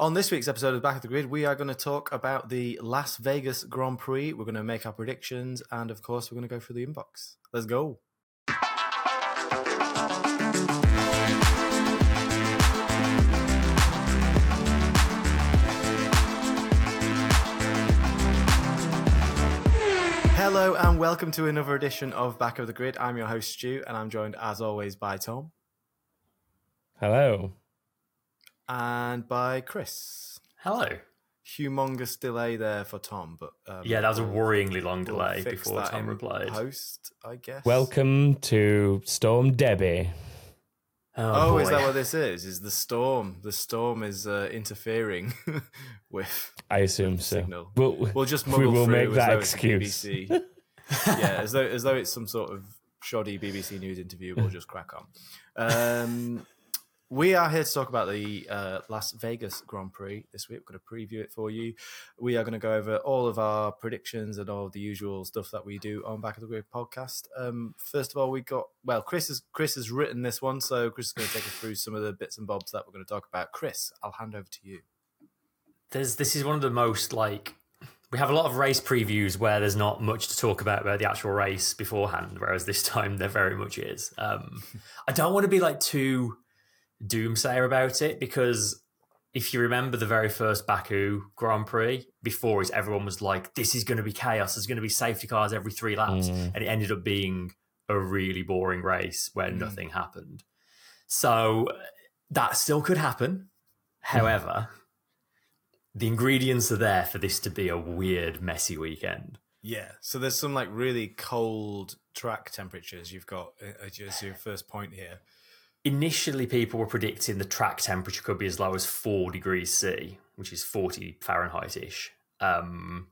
On this week's episode of Back of the Grid, we are going to talk about the Las Vegas Grand Prix. We're going to make our predictions, and of course, we're going to go through the inbox. Let's go. Hello and welcome to another edition of Back of the Grid. I'm your host Stu, and I'm joined as always by Tom Hello. And by Chris. Hello. Humongous delay there for Tom, but um, Yeah, that was a worryingly long we'll delay fix before that Tom in replied. Post, I guess. Welcome to Storm Debi. Oh, is that what this is? Is the storm? The storm is uh, interfering with. I assume so. Signal. We'll, We'll just we will make that excuse. BBC. yeah, as though as though it's some sort of shoddy BBC News interview. We'll just crack on. Um, we are here to talk about the uh, Las Vegas Grand Prix this week. We're going to preview it for you. We are going to go over all of our predictions and all the usual stuff that we do on Back of the Grid podcast. Um, first of all, we got well, Chris has Chris has written this one, so Chris is going to take us through some of the bits and bobs that we're going to talk about. Chris, I'll hand over to you. There's this is one of the most like we have a lot of race previews where there's not much to talk about about the actual race beforehand, whereas this time there very much is. Um, I don't want to be like too doomsayer about it because if you remember the very first Baku Grand Prix, before it, everyone was like, "This is going to be chaos. There's going to be safety cars every three laps," Mm. and it ended up being a really boring race where Mm. nothing happened. So that still could happen. However, the ingredients are there for this to be a weird, messy weekend. Yeah. So there's some like really cold track temperatures you've got uh, as your first point here. Initially, people were predicting the track temperature could be as low as four degrees C, which is 40 Fahrenheit ish. Um,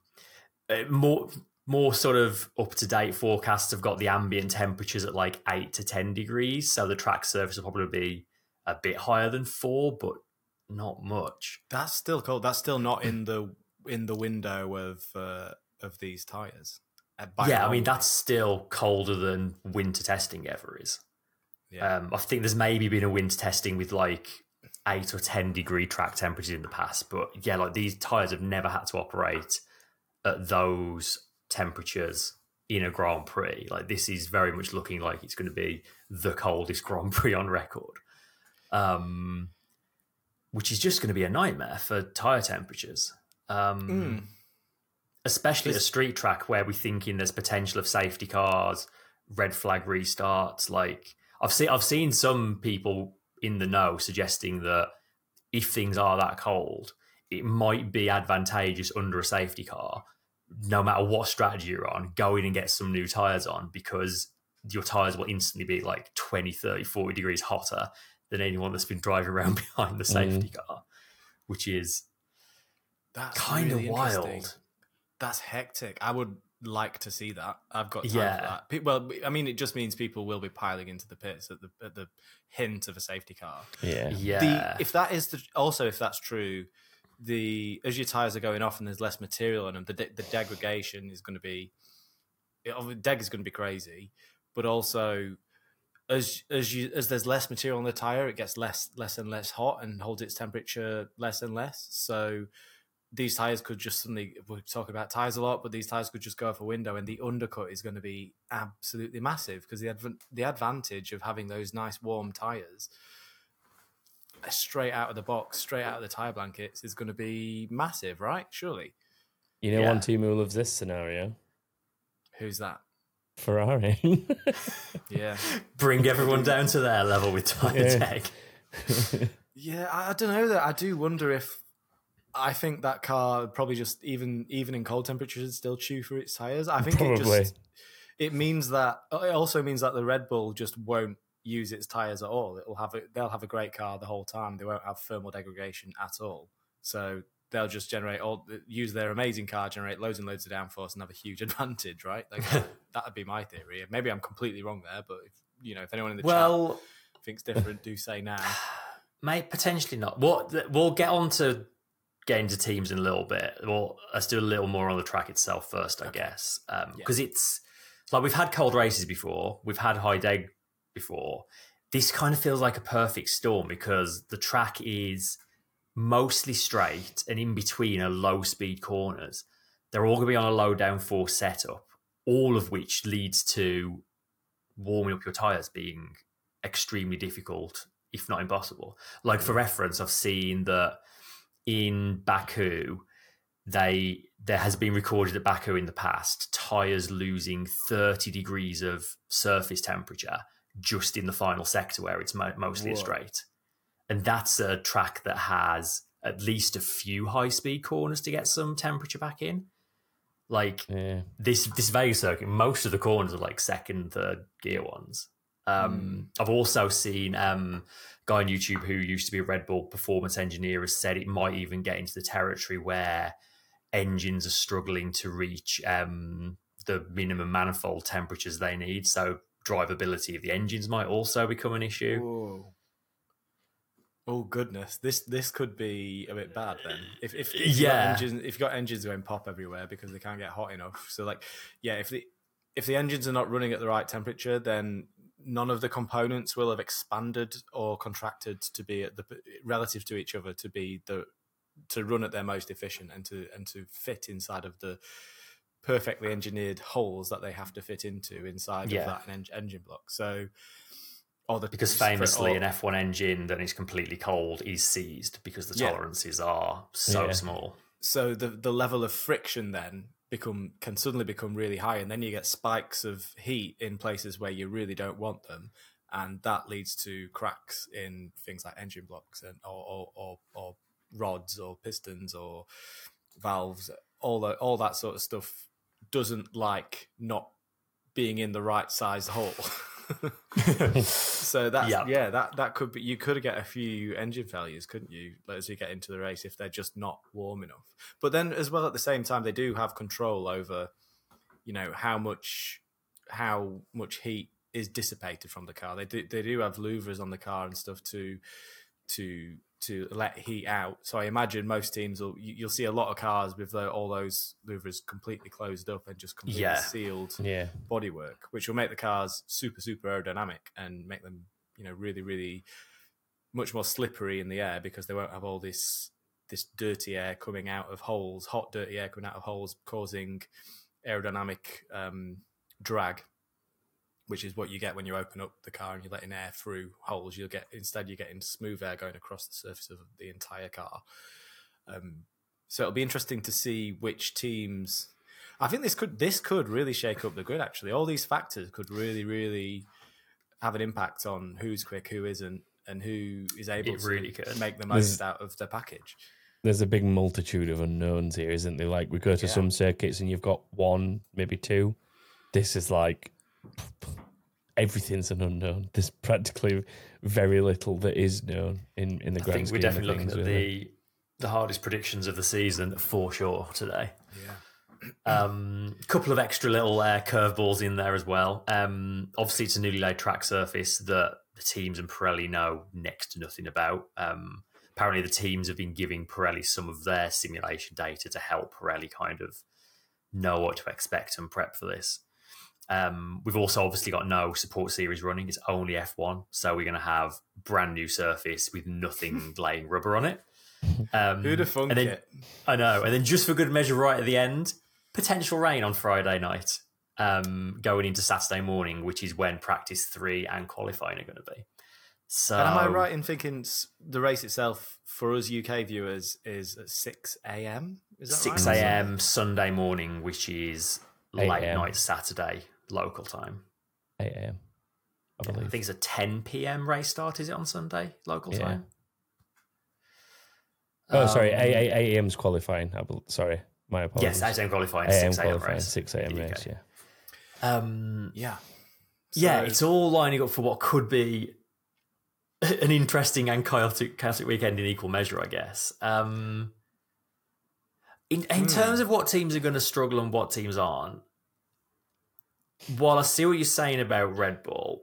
uh, more, more sort of up to date forecasts have got the ambient temperatures at like eight to 10 degrees. So the track surface will probably be a bit higher than four, but not much. That's still cold. That's still not in the in the window of uh, of these tires. Uh, yeah, I mean, that's still colder than winter testing ever is. Yeah. Um, I think there's maybe been a winter testing with like eight or ten degree track temperatures in the past, but yeah, like these tires have never had to operate at those temperatures in a Grand Prix. Like this is very much looking like it's going to be the coldest Grand Prix on record, um, which is just going to be a nightmare for tire temperatures. Um, Mm. especially a street track where we're thinking there's potential of safety cars, red flag restarts. Like I've seen, I've seen some people in the know suggesting that if things are that cold, it might be advantageous under a safety car, no matter what strategy you're on, go in and get some new tires on because your tires will instantly be like 20, 30, 40 degrees hotter than anyone that's been driving around behind the mm. safety car, which is That's kind really of wild. That's hectic. I would like to see that. I've got time Yeah. for that. Pe- Well, I mean, it just means people will be piling into the pits at the at the hint of a safety car. Yeah. Yeah. The, if that is the also if that's true, the as your tires are going off and there's less material in them, the de- the degradation is going to be, it, deg is going to be crazy, but also as as you as there's less material on the tire, it gets less less and less hot and holds its temperature less and less. So these tires could just suddenly we're talking about tires a lot, but these tires could just go off a window, and the undercut is going to be absolutely massive because the adv- the advantage of having those nice warm tires uh, straight out of the box, straight out of the tire blankets, is going to be massive, right? Surely. You know Yeah. one team who loves this scenario? Who's that? Ferrari. Yeah, bring everyone down to their level with tire Yeah. tech. yeah. I, I don't know that. I do wonder if I think that car probably just even even in cold temperatures still chew through its tires. I think it just it means that oh, it also means that the Red Bull just won't use its tires at all. It'll have a, they'll have a great car the whole time. They won't have thermal degradation at all. So they'll just generate all use their amazing car, generate loads and loads of downforce, and have a huge advantage. Right? Like that would be my theory. Maybe I'm completely wrong there, but if, you know, if anyone in the chat Well, thinks different, do say now. May potentially not. What we'll get on to get into teams in a little bit. Well, let's do a little more on the track itself first, I guess, um, because it's like we've had cold races before, we've had high day before. This kind of feels like a perfect storm because the track is mostly straight, and in between are low speed corners. They're all going to be on a low downforce setup, all of which leads to warming up your tires being extremely difficult, if not impossible. Like for mm. reference, I've seen that in Baku, they there has been recorded at Baku in the past tires losing 30 degrees of surface temperature just in the final sector where it's mo- mostly a straight. And that's a track that has at least a few high speed corners to get some temperature back in. Like Yeah. this this Vegas circuit, most of the corners are like second, third gear ones. Um, I've also seen um, a guy on YouTube who used to be a Red Bull performance engineer has said it might even get into the territory where engines are struggling to reach um, the minimum manifold temperatures they need. So drivability of the engines might also become an issue. Whoa. Oh goodness, this this could be a bit bad then. If if, if you've got Yeah. engines, if you've got engines going pop everywhere because they can't get hot enough. So like, yeah, if the if the engines are not running at the right temperature, then none of the components will have expanded or contracted to be at the relative to each other to be the to run at their most efficient and to and to fit inside of the perfectly engineered holes that they have to fit into inside Yeah. of that en- engine block. So, or the Because famously, or- an F1 engine that is completely cold is seized because the Yeah. tolerances are so Yeah. small. so the the level of friction then become can suddenly become really high and then you get spikes of heat in places where you really don't want them and that leads to cracks in things like engine blocks and or or, or, or rods or pistons or valves. All that all that sort of stuff doesn't like not being in the right size hole so that's Yeah. yeah. that that could be you could get a few engine failures couldn't you as you get into the race if they're just not warm enough but then as well at the same time they do have control over you know how much how much heat is dissipated from the car they do they do have louvers on the car and stuff to to to let heat out so i imagine most teams will you, you'll see a lot of cars with the, all those louvers completely closed up and just completely Yeah. sealed Yeah. bodywork, which will make the cars super, super aerodynamic and make them, you know, really, really much more slippery in the air because they won't have all this this dirty air coming out of holes, hot, dirty air coming out of holes, causing aerodynamic um, drag, which is what you get when you open up the car and you're letting air through holes. You'll get instead you're getting smooth air going across the surface of the entire car. Um, so it'll be interesting to see which teams. I think this could this could really shake up the grid. Actually, all these factors could really, really have an impact on who's quick, who isn't, and who is able It to really could. make the most out of the package. There's a big multitude of unknowns here, isn't there? Like we go to Yeah. some circuits and you've got one, maybe two. This is like everything's an unknown. There's practically very little that is known in in the I grand think we're scheme definitely of looking things, at really. the the hardest predictions of the season for sure today. Yeah, Um, couple of extra little uh, curveballs in there as well. Um, obviously, it's a newly laid track surface that the teams and Pirelli know next to nothing about. Um, apparently, the teams have been giving Pirelli some of their simulation data to help Pirelli kind of know what to expect and prep for this. Um, we've also obviously got no support series running; it's only F1, so we're going to have brand new surface with nothing laying rubber on it. Um, who'd have thunk and then- it? I know. And then just for good measure, right at the end, potential rain on Friday night, um, going into Saturday morning, which is when practice three and qualifying are going to be. So, And am I right in thinking the race itself for us UK viewers is at six a.m. Is that Six right? a.m. Sunday morning, which is 8 late night Saturday local time. 8 a.m. I I believe. think it's a 10 p.m. race start. Is it on Sunday local Yeah. time? oh, sorry, Um, 8, 8, 8 a.m. is qualifying. I bel sorry, my apologies. Yes, 8 a.m. qualifying, 6 a.m. qualifying, race. 6 a.m. race, yeah. Um, Yeah, yeah, it's all lining up for what could be an interesting and chaotic, chaotic weekend in equal measure, I guess. Um, in in Hmm. terms of what teams are going to struggle and what teams aren't, while I see what you're saying about Red Bull,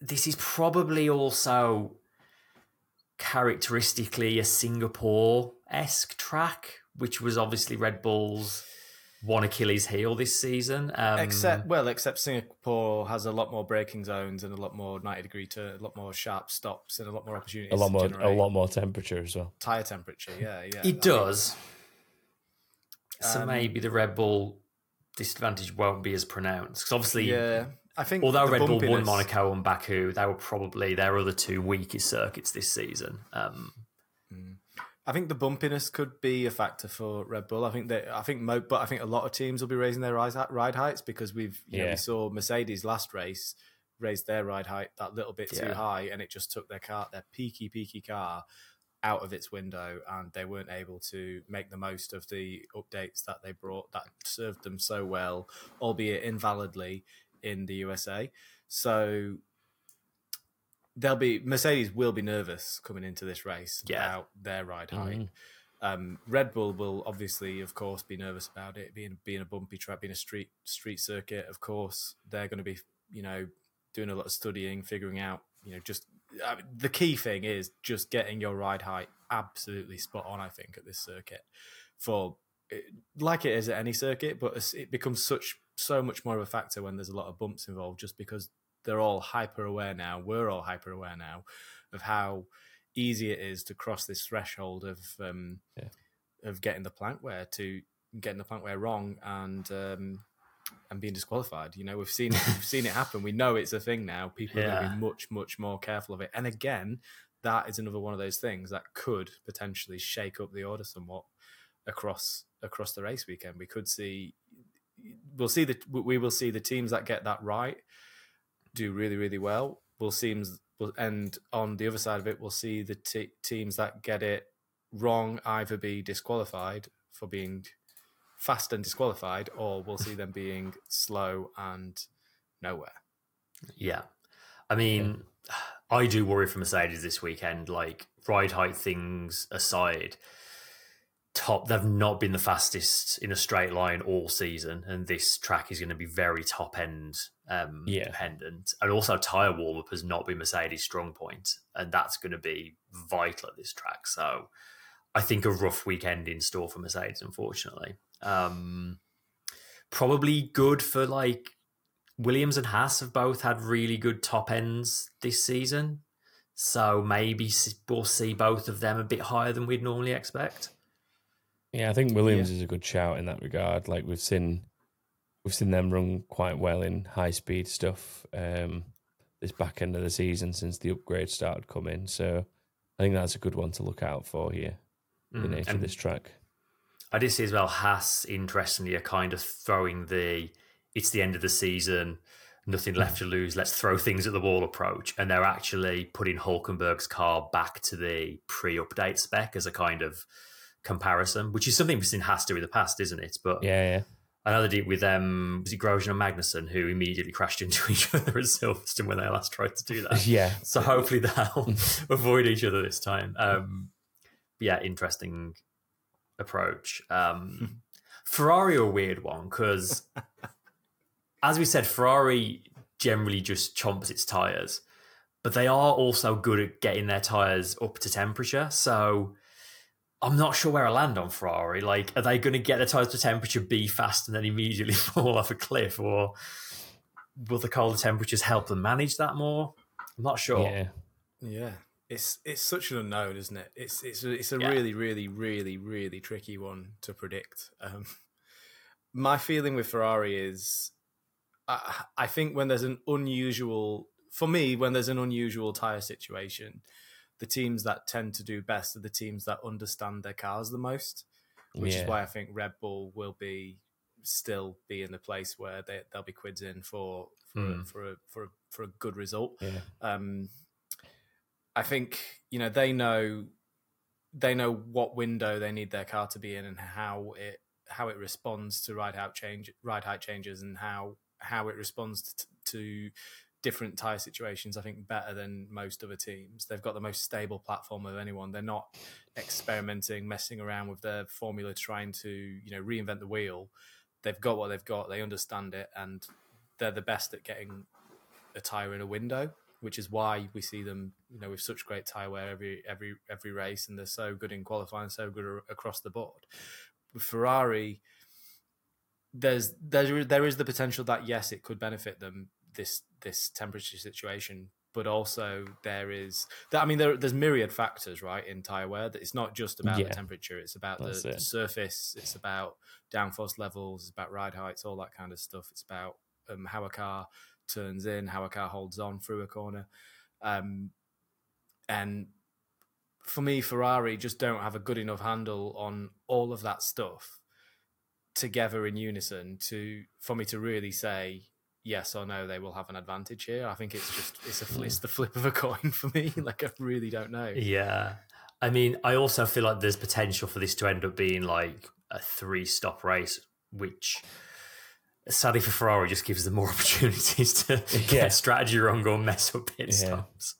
this is probably also characteristically a Singapore esque track, which was obviously Red Bull's one Achilles heel this season. Um, except well, except Singapore has a lot more braking zones and a lot more ninety degree to a lot more sharp stops and a lot more opportunities. A lot more, a lot more temperature as well. tire temperature. Yeah, yeah. it I mean, does. so Um, maybe the Red Bull disadvantage won't be as pronounced because obviously, yeah, I think although the Red Bull won Monaco and Baku, they were probably their other two weakest circuits this season. Um, I think the bumpiness could be a factor for Red Bull. I think that I think mo- but I think a lot of teams will be raising their ride, ride heights because we've you know, we saw Mercedes last race raise their ride height that little bit too high, and it just took their car, their peaky peaky car, out of its window, and they weren't able to make the most of the updates that they brought that served them so well, albeit invalidly in the USA. So they'll be Mercedes will be nervous coming into this race Yeah. about their ride height. Mhm. Um, Red Bull will obviously, of course, be nervous about it being being a bumpy track, being a street street circuit. Of course, they're going to be, you know, doing a lot of studying, figuring out, you know, just I mean, the key thing is just getting your ride height absolutely spot on. I think at this circuit, for like it is at any circuit, but it becomes such so much more of a factor when there's a lot of bumps involved, just because they're all hyper aware now. We're all hyper aware now of how easy it is to cross this threshold of um, Yeah. of getting the plank wear to getting the plank wear wrong and um, and being disqualified. You know, we've seen it, we've seen it happen. We know it's a thing now. People are going to be much much more careful of it. And again, that is another one of those things that could potentially shake up the order somewhat across across the race weekend. We could see we'll see the we will see the teams that get that right do really really well. We'll see and on the other side of it, we'll see the t- teams that get it wrong either be disqualified for being fast and disqualified, or we'll see them being slow and nowhere. Yeah. I mean, I do worry for Mercedes this weekend. Like, ride height things aside, top, they've not been the fastest in a straight line all season. And this track is going to be very top end um, Yeah. dependent. And also, tyre warm up has not been Mercedes' strong point, And that's going to be vital at this track. So, I think a rough weekend in store for Mercedes, unfortunately. Um, probably good for like Williams and Haas have both had really good top ends this season. So maybe we'll see both of them a bit higher than we'd normally expect. Yeah, I think Williams is a good shout in that regard. Like we've seen, we've seen them run quite well in high speed stuff um, this back end of the season since the upgrade started coming. So I think that's a good one to look out for here. The Mm, nature of this track. I did see as well, Haas, interestingly, are kind of throwing the it's the end of the season, nothing left to lose, let's throw things at the wall approach. And they're actually putting Hulkenberg's car back to the pre update spec as a kind of comparison, which is something we've seen Haas do in the past, isn't it? But Yeah, yeah. They did with um, was it Grosjean and Magnussen, who immediately crashed into each other at Silverstone when they last tried to do that. Yeah. So hopefully they'll avoid each other this time. Um, yeah, interesting approach. Um, Ferrari are a weird one because, as we said, Ferrari generally just chomps its tires, but they are also good at getting their tires up to temperature. So I'm not sure where I land on Ferrari. Like, are they going to get their tires to temperature, be fast, and then immediately fall off a cliff, or will the colder temperatures help them manage that more? I'm not sure. Yeah. Yeah, it's it's such an unknown, isn't it? It's it's a- it's a Yeah. really really really really tricky one to predict. Um, my feeling with Ferrari is, I, I think when there's an unusual for me when there's an unusual tire situation, the teams that tend to do best are the teams that understand their cars the most, which yeah. is why I think Red Bull will be still be in the place where they they'll be quids in for for Hmm. a, for a for a for a good result. Yeah. Um, I think you know they know they know what window they need their car to be in and how it how it responds to ride height change ride height changes and how how it responds to, to different tire situations. I think better than most other teams. They've got the most stable platform of anyone. They're not experimenting, messing around with their formula, trying to you know reinvent the wheel. They've got what they've got. They understand it, and they're the best at getting a tire in a window, which is why we see them, you know, with such great tire wear every every every race, and they're so good in qualifying, so good across the board. With Ferrari, there's there there is the potential that yes, it could benefit them this this temperature situation, but also there is that I mean there, there's myriad factors right in tire wear that it's not just about Yeah. the temperature, it's about the, That's the surface, it's about downforce levels, it's about ride heights, all that kind of stuff. It's about um, how a car turns in, how a car holds on through a corner, um, and for me, Ferrari just don't have a good enough handle on all of that stuff together in unison to for me to really say yes or no they will have an advantage here. I think it's just it's a it's the flip of a coin for me. Like I really don't know. Yeah. I mean, I also feel like there's potential for this to end up being like a three stop race, which sadly for Ferrari just gives them more opportunities to Yeah. get strategy wrong or mess up pit Yeah. stops.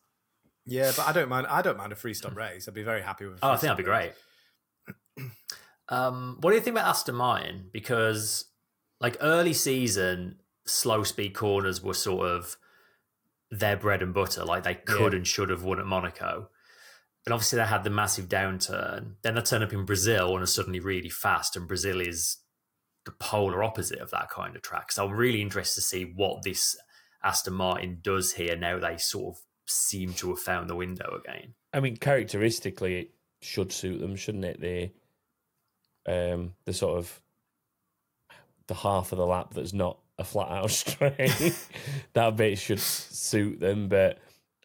Yeah, but I don't mind. I don't mind a free stop race. I'd be very happy with. a Oh, I think that'd be race. great. Um, what do you think about Aston Martin? Because like early season, slow speed corners were sort of their bread and butter. Like they could Yeah. and should have won at Monaco. And obviously they had the massive downturn. Then they turn up in Brazil and are suddenly really fast. And Brazil is the polar opposite of that kind of track. So I'm really interested to see what this Aston Martin does here now they sort of seem to have found the window again. I mean, characteristically, it should suit them, shouldn't it? The um, the sort of the half of the lap that's not a flat out straight. that bit should suit them, but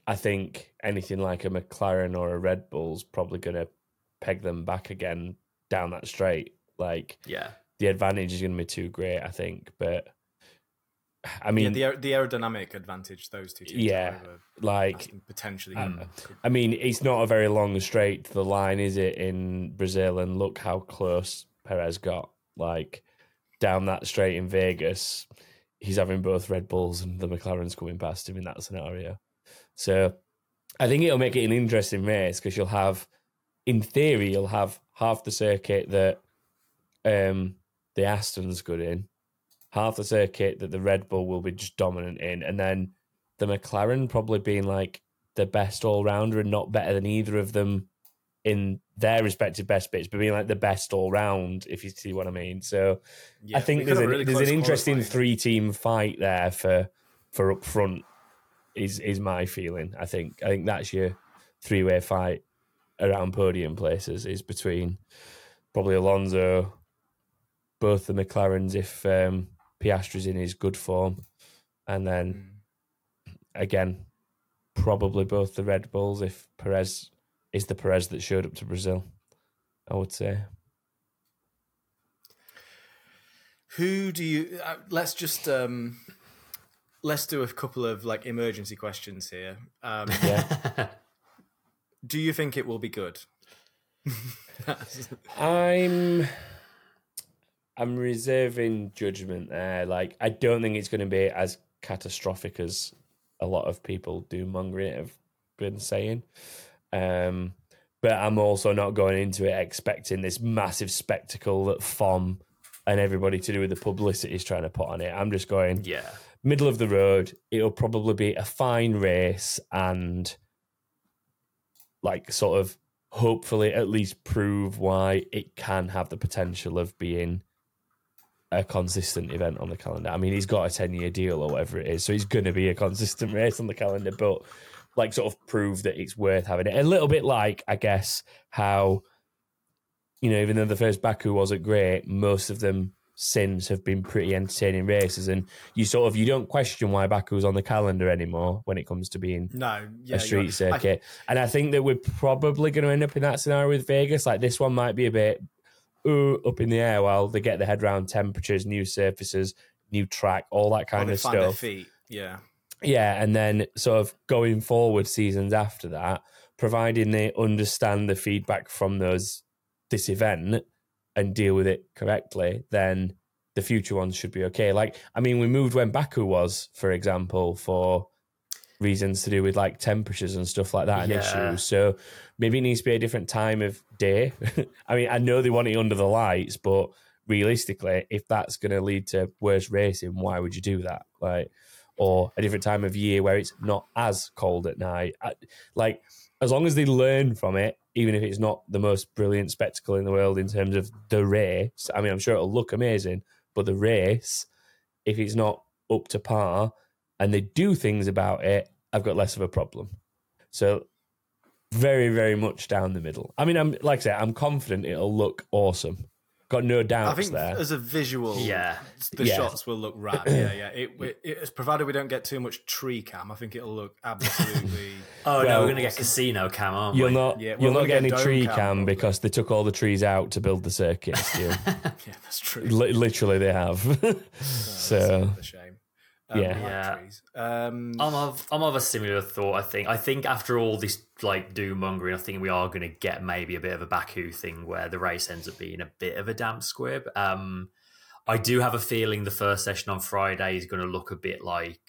I think anything like a McLaren or a Red Bull's probably going to peg them back again down that straight. Like Yeah. The advantage is going to be too great, I think. But I mean, yeah, the the aerodynamic advantage those two teams Yeah, have over like potentially. um, I mean, it's not a very long straight to the line, is it, in Brazil? And look how close Perez got. Like down that straight in Vegas, he's having both Red Bulls and the McLarens coming past him in that scenario. So I think it'll make it an interesting race because you'll have, in theory, you'll have half the circuit that um, the Aston's good in, half the circuit that the Red Bull will be just dominant in, and then the McLaren probably being like the best all rounder and not better than either of them in their respective best bits, but being like the best all round, if you see what I mean. So yeah, I think there's, an, a really there's an interesting three team fight there for for up front. Is is my feeling? I think I think that's your three way fight around podium places is between probably Alonso, both the McLarens if um, Piastri's in his good form, and then again, probably both the Red Bulls if Perez is the Perez that showed up to Brazil. I would say. Who do you? Uh, let's just um, let's do a couple of like emergency questions here. Um, Yeah. do you think it will be good? I'm I'm reserving judgment there. Like I don't think it's going to be as catastrophic as a lot of people do mongering have been saying. Um, but I'm also not going into it expecting this massive spectacle that FOM and everybody to do with the publicity is trying to put on it. I'm just going yeah. middle of the road. It'll probably be a fine race and like sort of hopefully at least prove why it can have the potential of being a consistent event on the calendar. I mean, he's got a 10 year deal or whatever it is, so he's going to be a consistent race on the calendar, but like sort of prove that it's worth having it. A little bit like, I guess, how, you know, even though the first Baku wasn't great, most of them since have been pretty entertaining races. And you sort of, you don't question why Baku's on the calendar anymore when it comes to being no, yeah, a street circuit. and I think that we're probably going to end up in that scenario with Vegas. Like this one might be a bit ooh, up in the air while they get their head around temperatures, new surfaces, new track, all that kind of find their stuff. feet. Yeah, Yeah, and then sort of going forward seasons after that, providing they understand the feedback from those this event and deal with it correctly, then the future ones should be okay. Like, I mean, we moved when Baku was, for example, for reasons to do with like temperatures and stuff like that and Yeah. issues. So maybe it needs to be a different time of day. I mean, I know they want it under the lights, but realistically, if that's going to lead to worse racing, why would you do that? Like, or a different time of year where it's not as cold at night. I, like, as long as they learn from it, even if it's not the most brilliant spectacle in the world in terms of the race, I mean, I'm sure it'll look amazing, But the race, if it's not up to par and they do things about it, I've got less of a problem. So very, very much down the middle. I mean, I'm like I say, I'm confident it'll look awesome. Got no doubts I think there. as a visual, Yeah. the Yeah. shots will look rad. Yeah, yeah. It, it, it's provided we don't get too much tree cam. I think it'll look absolutely. Oh no, we're gonna get casino cam, aren't You'll we? not, Yeah, you'll not we'll get any tree cam, cam because they took all the trees out to build the circuit. Yeah, that's true. Li- literally, they have. Oh, so That's a shame. Um, yeah. I like Yeah. trees. Um, I'm of I'm of a similar thought. I think I think after all this like doom mongering, I think we are going to get maybe a bit of a Baku thing where the race ends up being a bit of a damp squib. Um, I do have a feeling the first session on Friday is going to look a bit like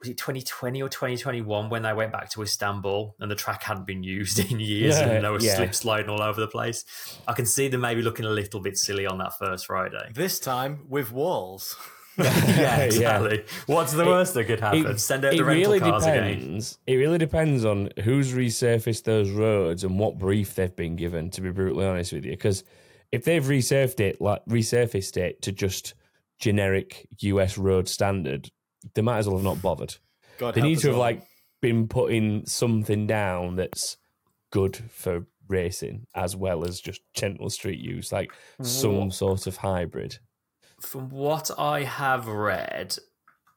was it 2020 or 2021 when they went back to Istanbul and the track hadn't been used in years Yeah, and they were yeah. slip sliding all over the place. I can see them maybe looking a little bit silly on that first Friday. this time with walls. yeah, exactly. What's the worst that could happen? Send out the rental cars again. depends. It really depends on who's resurfaced those roads and what brief they've been given. To be brutally honest with you, because if they've resurfaced it, like resurfaced it to just generic US road standard, they might as well have not bothered. God They need to have all. like been putting something down that's good for racing as well as just gentle street use, like some sort of hybrid. From what I have read,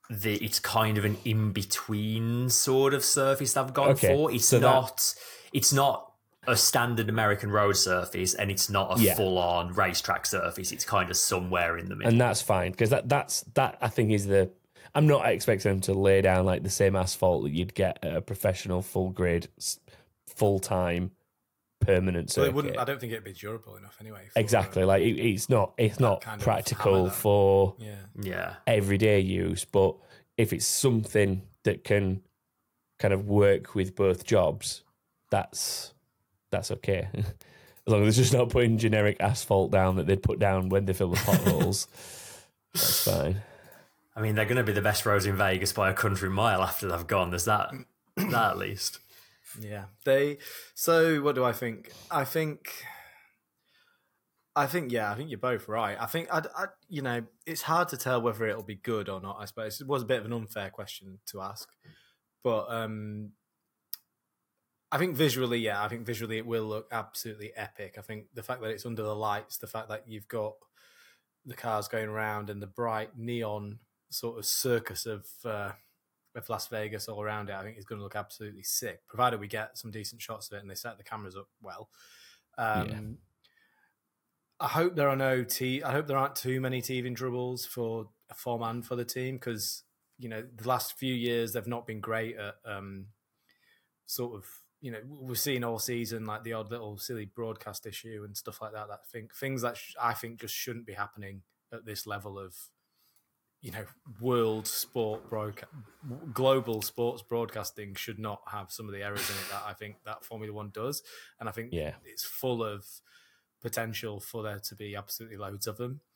the it's kind of an in between sort of surface they've gone Okay, for. It's so that- not. It's not a standard American road surface, and it's not a Yeah. full on racetrack surface. It's kind of somewhere in the middle. and that's fine because that that's that I think is the. I'm not expecting them to lay down like the same asphalt that you'd get at a professional full grade, full time, permanent So it circuit. wouldn't. I don't think it'd be durable enough anyway. for, uh, exactly, like it, it's not it's not kind of practical for yeah. yeah, everyday use, but if it's something that can kind of work with both jobs, that's that's okay. As long as it's just not putting generic asphalt down that they'd put down when they fill the potholes, that's fine. I mean they're going to be the best roads in Vegas by a country mile after they've gone. There's that. that at least. Yeah. They so what do I think? I think I think yeah, I think you're both right. I think I, you know, it's hard to tell whether it'll be good or not, I suppose. It was a bit of an unfair question to ask. But um I think visually, yeah, I think visually it will look absolutely epic. I think the fact that it's under the lights, the fact that you've got the cars going around and the bright neon sort of circus of uh, of Las Vegas all around it, I think is going to look absolutely sick. Provided we get some decent shots of it and they set the cameras up well. Um, Yeah. I hope there are no t. I hope there aren't too many teething troubles for a foreman for the team because you know the last few years they've not been great at um, sort of you know we've seen all season like the odd little silly broadcast issue and stuff like that. That think things that sh- I think just shouldn't be happening at this level of you know world sport broadcast global sports broadcasting should not have some of the errors in it that I think that Formula One does, and I think Yeah. it's full of potential for there to be absolutely loads of them.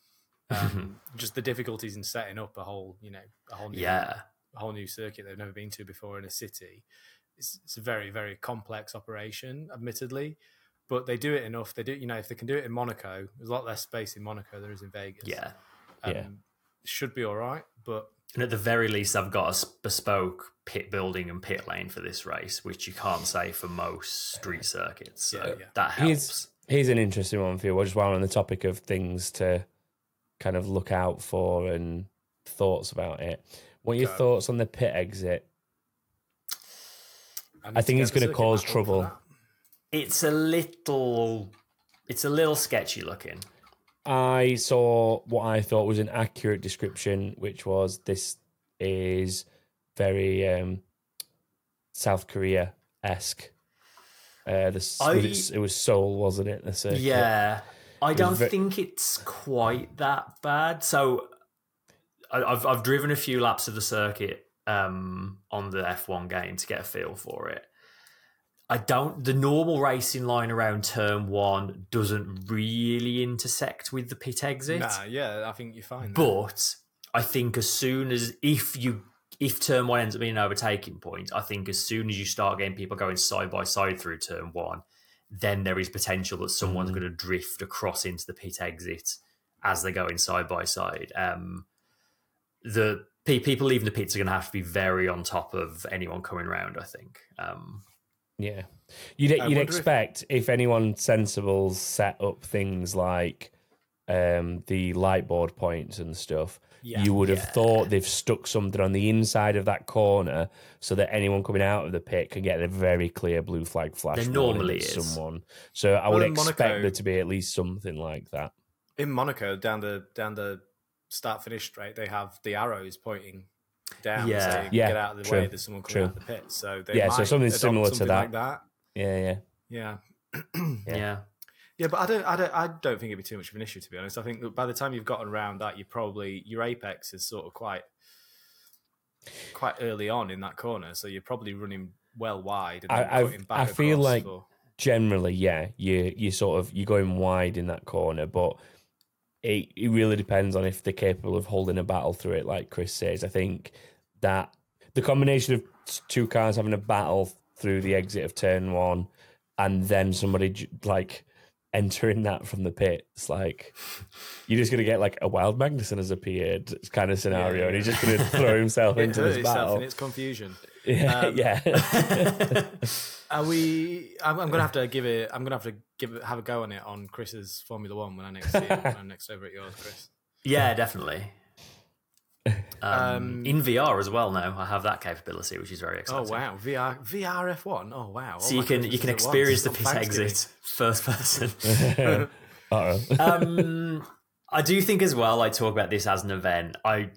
Um, just the difficulties in setting up a whole, you know, a whole new, Yeah. a whole new circuit they've never been to before in a city. It's, it's a very, very complex operation, admittedly, but they do it enough. They do, you know, if they can do it in Monaco, there's a lot less space in Monaco than there is in Vegas. Yeah. um, Yeah. Should be all right. But And at the very least, I've got a bespoke pit building and pit lane for this race, which you can't say for most street circuits. So Yeah, yeah. that Here's- helps. Here's an interesting one for you. Just while we're on the topic of things to kind of look out for and thoughts about it. What are your Go. thoughts on the pit exit? need I think get it's gonna cause map up for trouble. It's a little, it's a little sketchy looking. I saw what I thought was an accurate description, which was this is very um, South Korea esque. Uh, the, s- I- was it, it was Seoul, wasn't it? The? Yeah, I don't ve- think it's quite that bad. So I, I've I've driven a few laps of the circuit um, on the F1 game to get a feel for it. I don't. The normal racing line around turn one doesn't really intersect with the pit exit. Nah, yeah, I think you're fine. there. But I think as soon as if you if turn one ends up being an overtaking point, I think as soon as you start getting people going side by side through turn one, then there is potential that someone's Mm. going to drift across into the pit exit as they're going side by side. Um, the pe- people leaving the pits are going to have to be very on top of anyone coming round. I think. Um, Yeah, you'd I you'd wonder if- expect if, anyone sensible set up things like um, the light board points and stuff. Yeah. you would have Yeah. thought they've stuck something on the inside of that corner so that anyone coming out of the pit can get a very clear blue flag flash. There normally is. someone. So I Well, would in expect Monaco- there to be at least something like that. in Monaco down the down the start finish straight, they have the arrows pointing down. Yeah. so you can Yeah, get out of the true, way. There's someone coming true. out the pit. So they Yeah, so something adopt similar to that. like that. Yeah, yeah. Yeah. Yeah. yeah. Yeah, but I don't, I don't, I don't think it'd be too much of an issue to be honest. I think that by the time you've gotten around that, you probably your apex is sort of quite, quite early on in that corner, so you're probably running well wide. And I- then I've- back I feel like- for- generally, yeah, you you sort of you're going wide in that corner, but it it really depends on if they're capable of holding a battle through it. Like Chris says, I think that the combination of two cars having a battle through the exit of turn one, and then somebody like entering that from the pits, like you're just gonna get like a wild Magnussen has appeared kind of scenario, Yeah, and he's just gonna throw himself into this battle. in its confusion. Yeah, Um, yeah. Are we? I'm, I'm gonna have to give it. I'm gonna have to give it, have a go on it on Chris's Formula One when I next see it, when I'm next over at yours, Chris. Yeah, definitely. Um, Um, in VR as well now, I have that capability, which is very exciting. Oh wow, VR VR F1. Oh wow. So All you my can you can experience the pit exit first person. Um, I do think as well. I talk about this as an event. I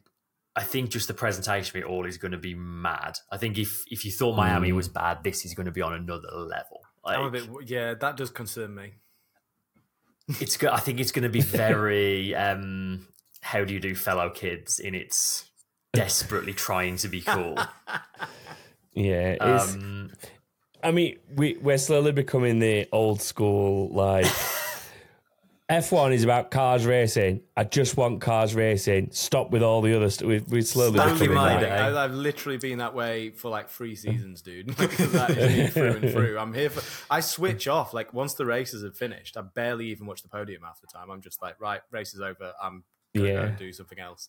I think just the presentation of it all is going to be mad. I think if if you thought Miami Mm. was bad, this is going to be on another level. I'm a Like, bit. Yeah, that does concern me. it's good. I think it's going to be very. um, how do you do, fellow kids? In its desperately trying to be cool. yeah, Um, I mean, we we're slowly becoming the old school like F1 is about cars racing. I just want cars racing. Stop with all the other stuff. We we slowly Back in becoming my that. day. I, I've literally been that way for like three seasons, dude. that is me through and through. I'm here for. I switch off like once the races have finished. I barely even watch the podium half the time. I'm just like, right, race is over. I'm gonna Yeah. and do something else.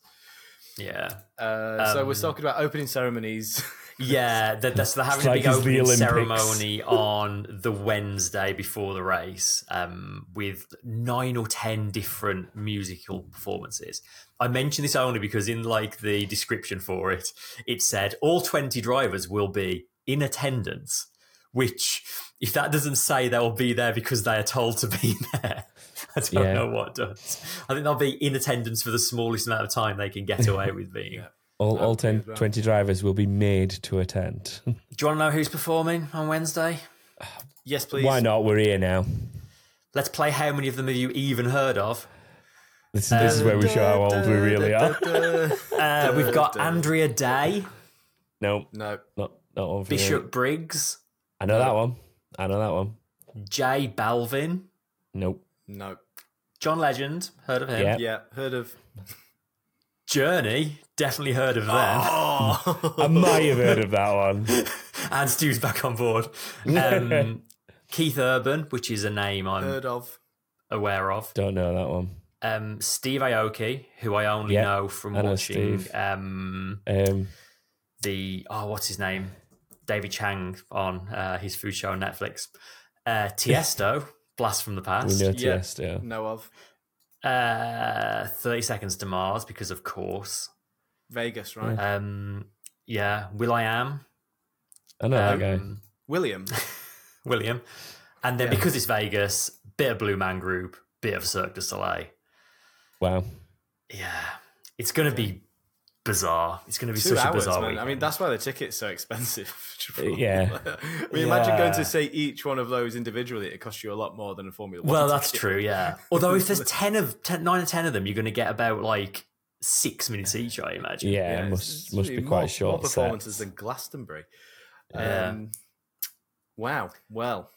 Yeah. Uh, so we're Um, talking about opening ceremonies. Yeah, that, that's they're having like a big it's the opening ceremony on the Wednesday before the race, um, with nine or ten different musical performances. I mention this only because in like the description for it, it said all twenty drivers will be in attendance. Which, if that doesn't say they will be there because they are told to be there, I don't Yeah. know what does. I think they'll be in attendance for the smallest amount of time they can get away with being. Yeah. All, all 10, be well. 20 drivers will be made to attend. Do you want to know who's performing on Wednesday? yes, please. Why not? We're here now. Let's play how many of them have you even heard of? This, this is where we show how old we really are. Uh, we've got Andra Day, No, No, not not one for me. Bishop Briggs, I know that one. I know that one. J Balvin, Nope. No. John Legend, heard of him? Yeah. Yeah, heard of. Journey, definitely heard of them. Oh, I may have heard of that one. and Stu's back on board. Um, Keith Urban, which is a name I'm heard of. aware of. Don't know that one. Um, Steve Aoki, who I only Yeah, know from I watching Steve. um, Um, the oh, what's his name? David Chang on uh, his food show on Netflix. Uh, Tiesto, Blast from the we Past. know Yeah. Tiesto. Know of. Uh, Thirty Seconds to Mars, because of course. Vegas, right? Um, yeah, Will I Am, I know that guy. um, William. William, and then Yeah. because it's Vegas, bit of Blue Man Group, bit of Cirque du Soleil. Wow. Yeah, it's going to be bizarre. It's going to be Two such a bizarre. man. I mean, that's why the ticket's so expensive. Yeah. I mean, imagine going to say each one of those individually. It costs you a lot more than a Formula One. Well, that's ticket. true, yeah. Although if there's 10 of 10, 9 or 10 of them, you're going to get about like six minutes each, I imagine. Yeah, Yeah, it it's- must it's must really be quite more, short. More performances sets. than Glastonbury. Yeah. Um, wow. Well,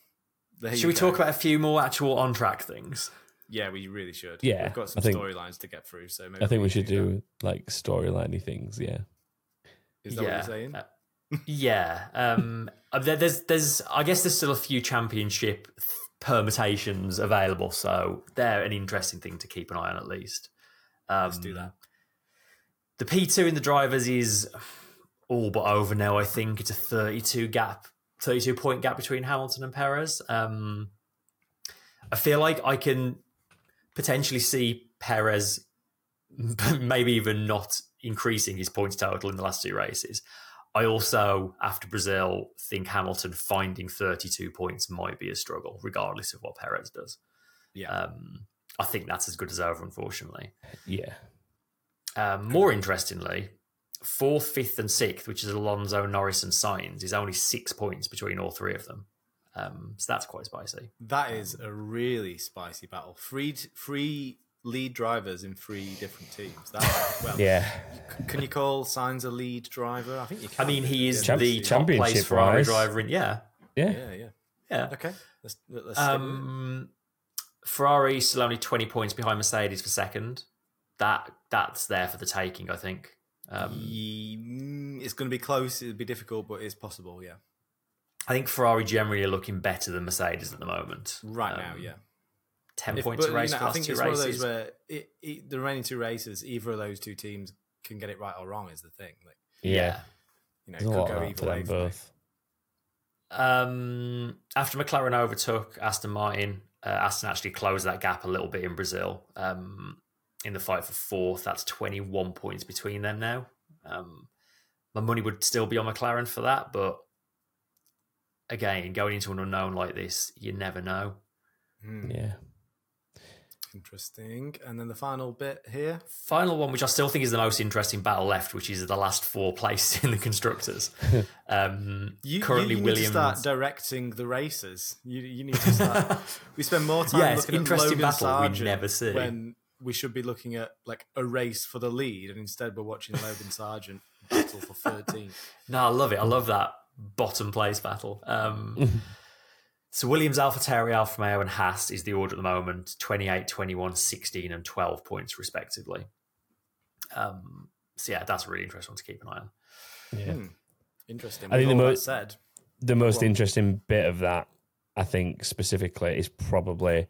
there Should you we go. talk about a few more actual on track things? Yeah, we really should. Yeah, we've got some storylines to get through. So maybe I think we can should do like storyliney things. Yeah. Is that what you're saying? Uh, yeah. Um, uh, there- there's, there's, I guess there's still a few championship th- permutations available. So they're an interesting thing to keep an eye on at least. Um, Let's do that. The P2 in the drivers is all but over now. I think it's a 32 gap, 32 point gap between Hamilton and Perez. Um, I feel like I can potentially see Perez maybe even not increasing his points total in the last two races. I also, after Brazil, think Hamilton finding 32 points might be a struggle, regardless of what Perez does. Yeah. Um, I think that's as good as over, unfortunately. Yeah. Um, more interestingly, fourth, fifth, and sixth, which is Alonso, Norris, and Sainz, is only six points between all three of them. Um, so that's quite spicy. That is a really spicy battle. Three three lead drivers in three different teams. That well, Yeah. Can you call Sainz a lead driver? I think you can. I mean, he is Champ- the top place championship Ferrari wise. driver in. Yeah, Yeah. Yeah, yeah. yeah. Okay. Let's let's. stick with it. Um, Ferrari still only twenty points behind Mercedes for second. That that's there for the taking, I think. Um, mm, it's going to be close. It'll be difficult, but it's possible. Yeah. I think Ferrari generally are looking better than Mercedes at the moment. Right now, Um, yeah. ten If- points but, a race you know, for the I think two it's one of races. those where it, it, the remaining two races, either of those two teams can get it right or wrong. Is the thing. Like Yeah. you know, There's it could go either way. them for me. both. Um, after McLaren overtook Aston Martin, uh, Aston actually closed that gap a little bit in Brazil. Um, in the fight for fourth, that's 21 points between them now. Um, my money would still be on McLaren for that, but again, going into an unknown like this, you never know. Hmm, Yeah. Interesting. And then the final bit here. Final one, which I still think is the most interesting battle left, which is the last four places in the constructors. Um, You, currently, you, you Williams. need to start directing the races. You, you need to start. we spend more time Yes, looking at interesting Logan battle we never see. when we should be looking at like a race for the lead, and instead we're watching Logan Sargeant battle for 13. No, I love it. I love that bottom place battle. Um, so Williams, AlphaTauri, Alfa Romeo, and Haas is the order at the moment 28, 21, 16, and 12 points, respectively. Um, so, yeah, that's a really interesting one to keep an eye on. Yeah. Hmm. Interesting. I think the all mo- that said, The most Go on. interesting bit of that, I think, specifically, is probably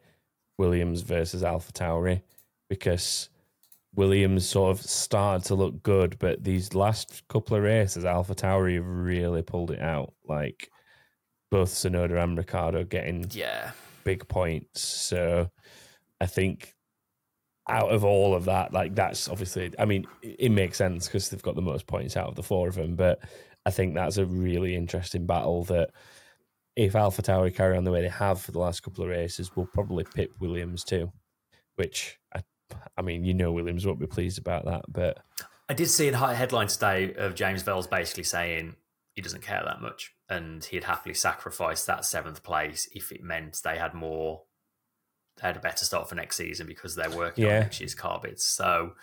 Williams versus Alpha Tauri because Williams sort of started to look good, but these last couple of races, Alpha Tauri have really pulled it out. Like both Tsunoda and Ricciardo getting Yeah. big points. So I think out of all of that, like that's obviously, I mean, it, makes sense because they've got the most points out of the four of them. But I think that's a really interesting battle that if Alpha Tauri carry on the way they have for the last couple of races, will probably pip Williams too, which I, I mean, you know, Williams won't be pleased about that, but I did see a headline today of James Vowles basically saying he doesn't care that much and he'd happily sacrifice that seventh place if it meant they had more, they had a better start for next season because they're working Yeah. on next year's car bids. So,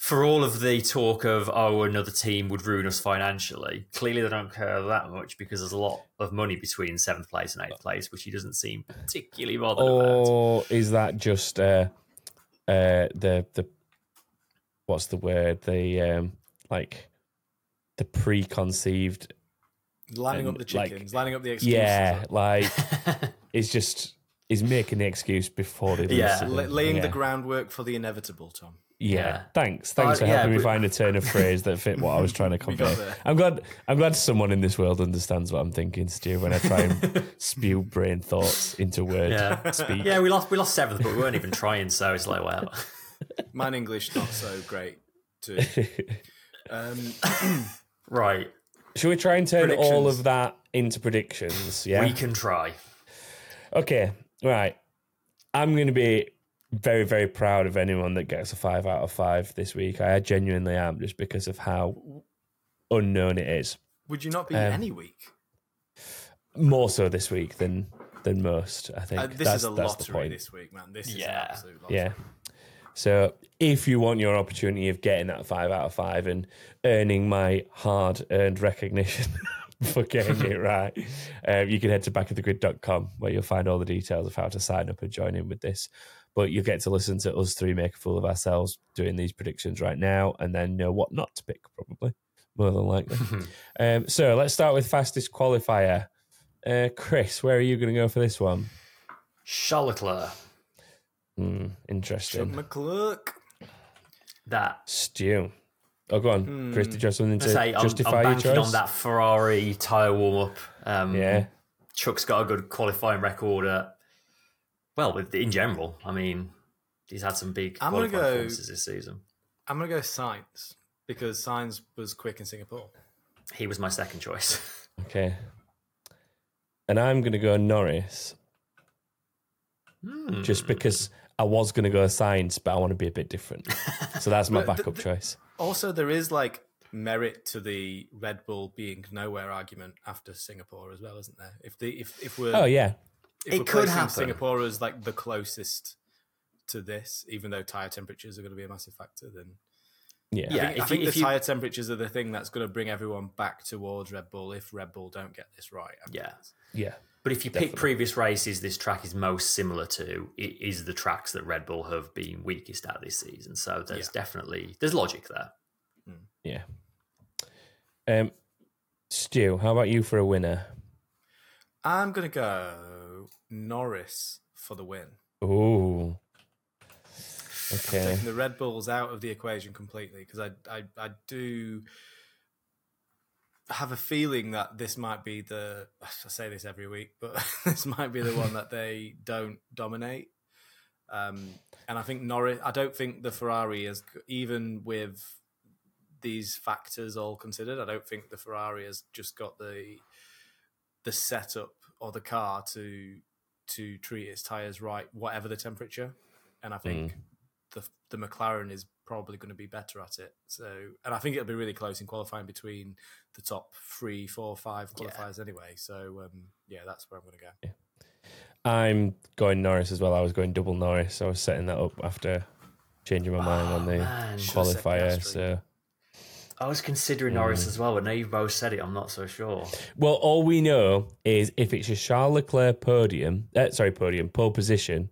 for all of the talk of, oh, another team would ruin us financially, clearly they don't care that much because there's a lot of money between seventh place and eighth place, which he doesn't seem particularly bothered about. or is that just uh, uh, the the what's the word the um, like the preconceived lining up and, the like, chickens, lining up the excuses. yeah like it's just is making the excuse before they Yeah. laying yeah. the groundwork for the inevitable, Tom. Yeah. Yeah. thanks thanks Uh, for yeah, helping me find a turn of phrase that fit what I was trying to convey. I'm glad I'm glad someone in this world understands what I'm thinking Stu when I try and spew brain thoughts into word Yeah. speak yeah, we lost we lost seventh, but we weren't even trying, so it's like, well. Mine English not so great too. Um, Right. Should we try and turn all of that into predictions? Yeah. We can try. Okay. Right. I'm going to be very, very proud of anyone that gets a five out of five this week. I genuinely am, just because of how unknown it is. would you not be Um, any week? More so this week than than most. I think Uh, this that's, is a that's lottery this week, man. This is Yeah. an absolute lottery. Yeah. So if you want your opportunity of getting that five out of five and earning my hard earned recognition for getting it right, uh, you can head to backofthegrid.com where you'll find all the details of how to sign up and join in with this. But you'll get to listen to us three make a fool of ourselves doing these predictions right now and then know what not to pick, probably, more than likely. um, so let's start with fastest qualifier. Uh, Chris, where are you going to go for this one? Charles Leclerc. Hmm, interesting. Chuck McClurk. That Stu. Oh, go on, Chris. Did you have something to say I'm, I'm your banking choice? on that Ferrari tyre warm up. Um, Yeah. Chuck's got a good qualifying record. At, well, in general, I mean, he's had some big I'm gonna go- performances this season. I'm gonna go Sainz because Sainz was quick in Singapore. He was my second choice. Okay. And I'm going to go Norris Hmm. just because I was going to go Sainz, but I want to be a bit different. So that's my But the- backup the- choice. Also, there is like merit to the Red Bull being nowhere argument after Singapore as well, isn't there? If the if if we're Oh, yeah. If It we're could happen. Singapore is like the closest to this, even though tire temperatures are going to be a massive factor, then Yeah. Yeah, I think, I think you- the if you- tire temperatures are the thing that's going to bring everyone back towards Red Bull if Red Bull don't get this right. Yeah. Yeah. But if you Definitely. pick previous races, this track is most similar to it is the tracks that Red Bull have been weakest at this season. So there's Yeah. definitely there's logic there. Yeah. Um, Stu, how about you for a winner? I'm going to go Norris for the win. Ooh. Okay. taking the Red Bulls out of the equation completely because I, I I do have a feeling that this might be the I say this every week, but this might be the one that they don't dominate. Um, and I think Norris. I don't think the Ferrari is even with these factors all considered. I don't think the Ferrari has just got the the setup or the car to to treat its tires right, whatever the temperature. And I think the the McLaren is probably going to be better at it. So, and I think it'll be really close in qualifying between the top three, four, five Yeah. qualifiers anyway. So, um, yeah, that's where I'm going to go. I'm going Norris as well. I was going double Norris. I was setting that up after changing my mind on the man. Qualifier. So, I was considering Norris as well, but now you've both said it, I'm not so sure. well, all we know is if it's a Charles Leclerc podium, uh, sorry, podium pole position,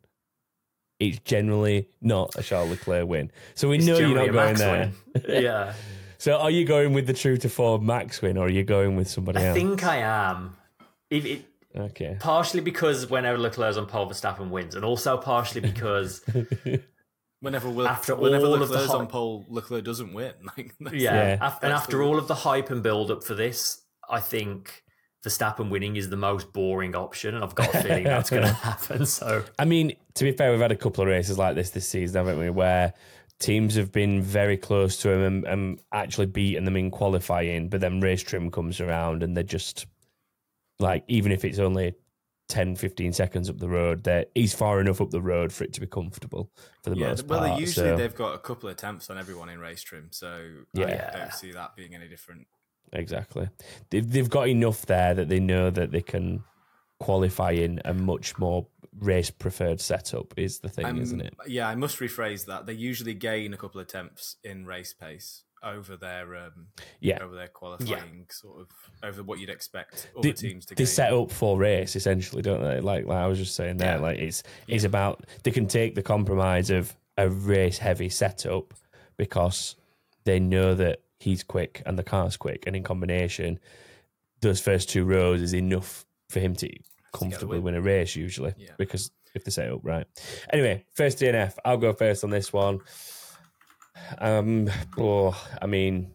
it's generally not a Charles Leclerc win. So we It's know you're not going Max there. yeah. So are you going with the true to form Max win, or are you going with somebody I else? I think I am. If it, Okay. partially because whenever Leclerc's on pole, Verstappen wins, and also partially because Whenever we'll, After whenever all of the Leclerc's hy- on pole, Leclerc doesn't win. Like, that's- yeah, Yeah. af- and after all of the hype and build up for this, I think Verstappen winning is the most boring option, and I've got a feeling that's going to happen. So I mean, to be fair, we've had a couple of races like this this season, haven't we? Where teams have been very close to him and, and actually beaten them in qualifying, but then race trim comes around and they're just like, even if it's only 10, 15 seconds up the road, they're, he's far enough up the road for it to be comfortable for the Yeah, most well, part. usually so- they've got a couple of attempts on everyone in race trim, so Yeah. I don't see that being any different. Exactly. They've, they've got enough there that they know that they can qualify in a much more race preferred setup, is the thing, Um, isn't it? Yeah, I must rephrase that. They usually gain a couple of attempts in race pace over their um, Yeah. over their qualifying sort of over what you'd expect other They, teams to they gain. set up for race essentially, don't they? Like, like I was just saying there, Yeah. like it's it's about they can take the compromise of a race heavy setup because they know that he's quick and the car's quick, and in combination, those first two rows is enough for him to comfortably win. win a race usually Yeah. because if they set up right. Anyway, first DNF. I'll go first on this one. Um, oh, I mean,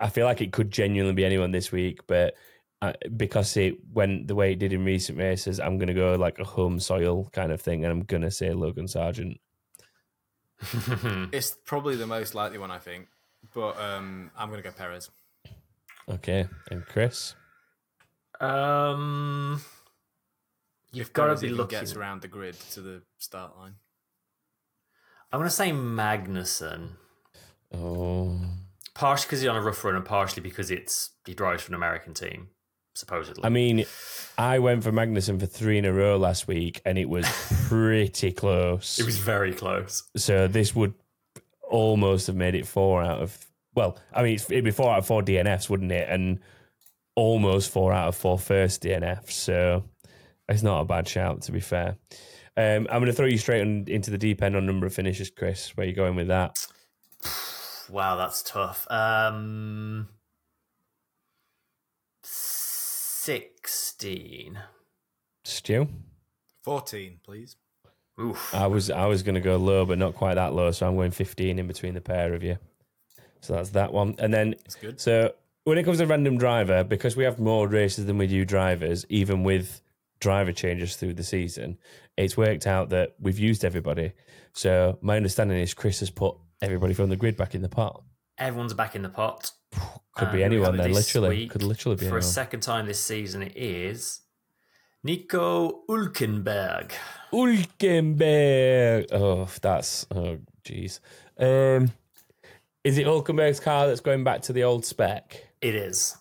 I feel like it could genuinely be anyone this week, but uh, because it went the way it did in recent races, I'm going to go like a home soil kind of thing, and I'm going to say Logan Sargeant. It's probably the most likely one, I think, but um, I'm going to go Perez. Okay, and Chris. um, you've got to be looking. gets around the grid to the start line. I'm going to say Magnussen. Oh, Partially because he's on a rough run, and partially because it's he drives for an American team, supposedly. I mean, I went for Magnussen for three in a row last week, and it was pretty close. it was very close. So this would almost have made it four out of. Well, I mean, it'd be four out of four DNFs, wouldn't it? And almost four out of four first DNFs. So it's not a bad shout, to be fair. Um, I'm going to throw you straight on, into the deep end on number of finishes, Chris. Where are you going with that? Wow, that's tough. Um, sixteen. Stu? 14, please. Oof. I was I was going to go low, but not quite that low. So I'm going 15 in between the pair of you. So that's that one. And then That's good. So when it comes to random driver, because we have more races than we do drivers, even with driver changes through the season, it's worked out that we've used everybody. So my understanding is Chris has put everybody from the grid back in the pot. Everyone's back in the pot. Could be And anyone then, literally. Could literally be anyone. For a second time this season, it is Nico Hulkenberg. Hulkenberg. Oh, that's oh jeez. Um, is it Hulkenberg's car that's going back to the old spec? It is.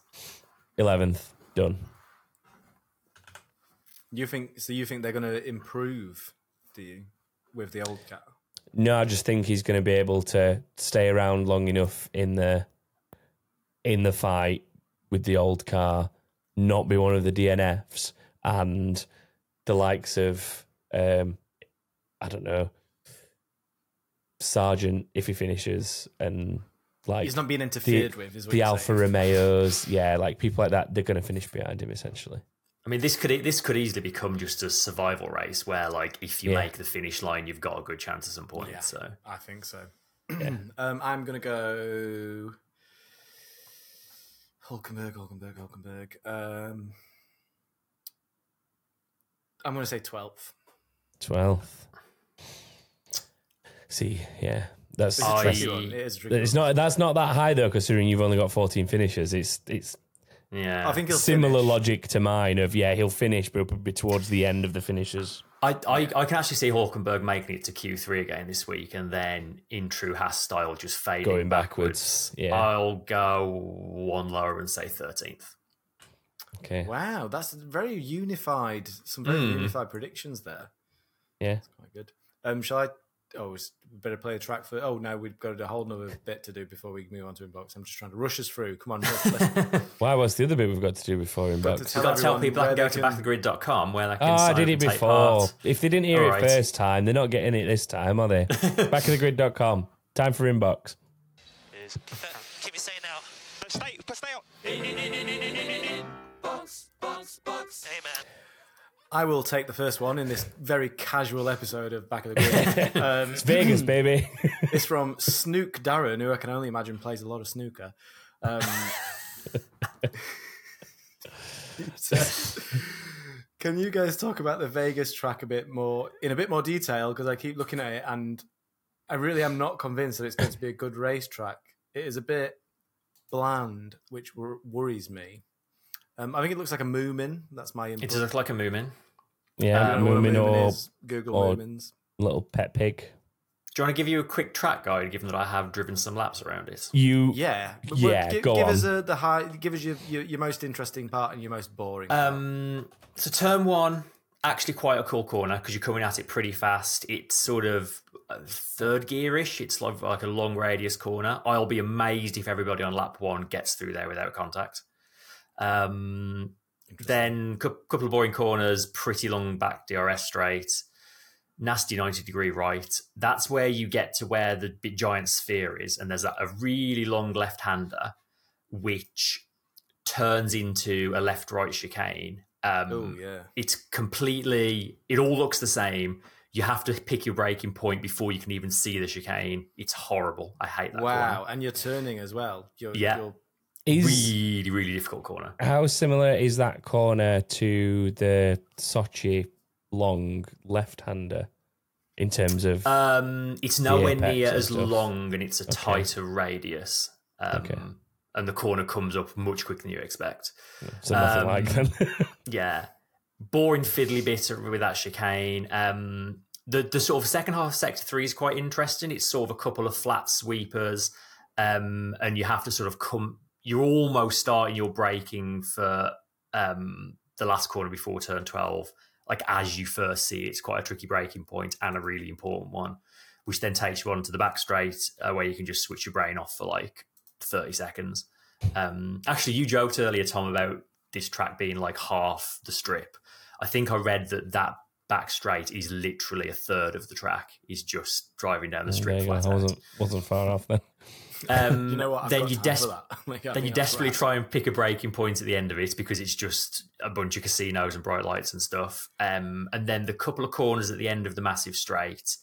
Eleventh, done. You think so? You think they're going to improve? Do you with the old cat? No, I just think he's going to be able to stay around long enough in the in the fight with the old car, not be one of the DNFs, and the likes of um, I don't know Sargeant if he finishes, and like He's not being interfered with. Is what the Alfa saying. Romeos, yeah, like people like that, they're going to finish behind him essentially. I mean, this could this could easily become just a survival race where, like, if you Yeah. make the finish line, you've got a good chance at some point. Yeah. So I think so. um, I'm going to go Hulkenberg, Hulkenberg, Hulkenberg. Um, I'm going to say 12th. Twelfth. See, yeah, that's It's a I- tricky one. It is a tricky It's one. not. That's not that high though, considering you've only got fourteen finishes. It's it's yeah, I think he'll similar finish. logic to mine of yeah, he'll finish, but it'll be towards the end of the finishes. I, I I can actually see Hulkenberg making it to Q three again this week, and then in true Haas style, just fading Going backwards. backwards, yeah. I'll go one lower and say thirteenth. Okay, Wow, that's very unified. Some very Mm. unified predictions there. yeah. That's quite good. Um, shall I? Oh, it's better play a track for. Oh no, we've got a whole nother bit to do before we move on to inbox. I'm just trying to rush us through. Come on, let's, let's, Why? What's the other bit we've got to do before Got to inbox? You've Tell got to tell everyone people I where can go they to can- backthegrid.com where they can Oh, I did it before. If they didn't hear All it right. first time, they're not getting it this time, are they? Backofthegrid.com. Time for inbox. is. Keep it saying now. But stay, but stay out. Hey man. I will take the first one in this very casual episode of Back of the Grid. Um, It's Vegas, baby. it's from Snook Darren, who I can only imagine plays a lot of snooker. Um, he says, can you guys talk about the Vegas track a bit more in a bit more detail? Because I keep looking at it and I really am not convinced that it's going to be a good racetrack. It is a bit bland, which wor- worries me. Um, I think it looks like a Moomin. That's my input. It does look like a Moomin. I yeah, don't know what a Moomin Moomin or is. Google or- Moomins. little pet pig. Do you want to give you a quick track guide, given that I have driven some laps around it? You Yeah, but Yeah, Give, go give us a, the high. Give us your, your your most interesting part and your most boring. part. Um, so turn one, actually quite a cool corner because you're coming at it pretty fast. It's sort of uh, third gearish. It's like like a long radius corner. I'll be amazed if everybody on lap one gets through there without contact. Um, then cou- couple of boring corners, pretty long back DRS straight, nasty 90 degree right. That's where you get to where the big giant sphere is, and there's a, a really long left hander, which turns into a left right chicane. Um, oh yeah, it's completely it all looks the same you have to pick your braking point before you can even see the chicane it's horrible i hate that wow, corner. and you're turning as well. You're, Yeah. you're, is really really difficult corner how similar is that corner to the Sochi long left-hander in terms of um it's nowhere near as stuff. long and it's a tighter radius um Okay. and the corner comes up much quicker than you expect so nothing um, like then? yeah boring fiddly bit with that chicane um the the sort of second half of sector three is quite interesting it's sort of a couple of flat sweepers um and you have to sort of come you're almost starting your braking for um the last corner before turn 12 like as you first see it's quite a tricky braking point and a really important one which then takes you on to the back straight uh, where you can just switch your brain off for like 30 seconds um actually you joked earlier tom about this track being like half the strip. I think I read that that back straight is literally a third of the track. Is just driving down the strip go. flat I wasn't wasn't far off then. Um, You know what? I've then you des- Like, then you desperately try and pick a breaking point at the end of it because it's just a bunch of casinos and bright lights and stuff. Um, and then the couple of corners at the end of the massive straight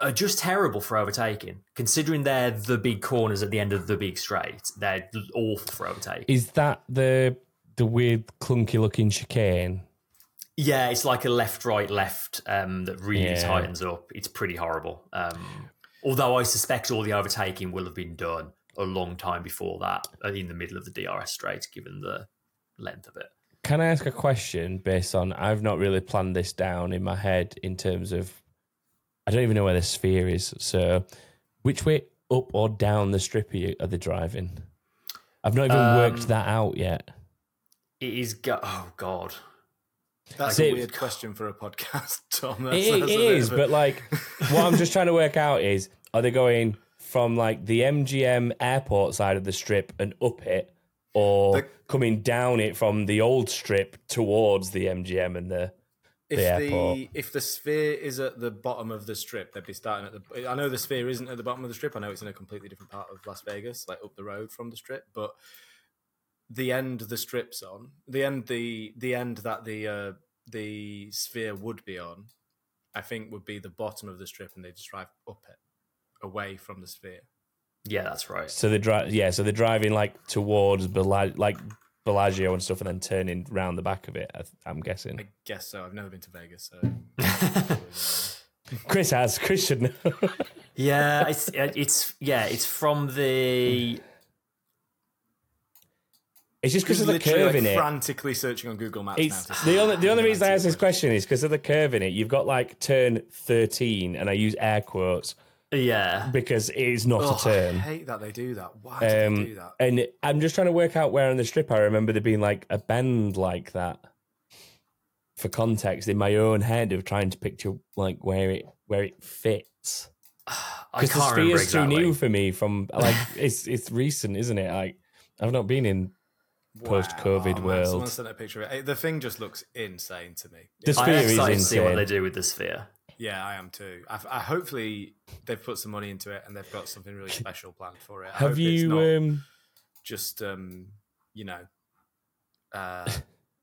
are just terrible for overtaking. Considering they're the big corners at the end of the big straight, they're awful for overtaking. Is that the the weird clunky looking chicane? Yeah, it's like a left, right, left um, that really Yeah. tightens up. It's pretty horrible. Um, although I suspect all the overtaking will have been done a long time before that, uh, in the middle of the DRS straight, given the length of it. Can I ask a question based on I've not really planned this down in my head in terms of I don't even know where the sphere is. So, which way up or down the strip are, you, are they driving? I've not even Um, worked that out yet. It is. Go- oh God. That's a weird question for a podcast, Tom. That's, It, that's it is, a- but like, what I'm just trying to work out is are they going from like the MGM airport side of the strip and up it, or The- coming down it from the old strip towards the MGM and the if the the, airport. if the sphere is at the bottom of the strip, they'd be starting at the. I know the sphere isn't at the bottom of the strip. I know it's in a completely different part of Las Vegas, like up the road from the strip. But the end the strip's on, the end the the end that the uh, the sphere would be on, I think would be the bottom of the strip, and they just drive up it, away from the sphere. Yeah, that's right. So they drive, yeah. So they're driving like towards Bella- like Bellagio and stuff, and then turning round the back of it. I, I'm guessing. I guess so. I've never been to Vegas, so. Chris has. Chris should know. Yeah, it's it's yeah, it's from the. It's just because of the curve like, in it. frantically searching on Google Maps It's now. the only the only reason I answer ask this question is because of the curve in it. You've got like turn 13, and I use air quotes Yeah, because it is not Oh, a turn. I hate that they do that. Why do they Um, do that? and I'm just trying to work out where on the strip I remember there being like a bend like that. For context, in my own head of trying to picture like where it where it fits, I because the sphere's exactly. too new for me. From like it's it's recent, isn't it? Like I've not been in post-COVID Wow. Oh, man, world. Someone sent a picture of it. The thing just looks insane to me. The I'm sphere is excited to see what they do with the sphere. Yeah, I am too. I, I hopefully they've put some money into it and they've got something really special planned for it. I Have hope it's you? not Um, just um, you know, uh,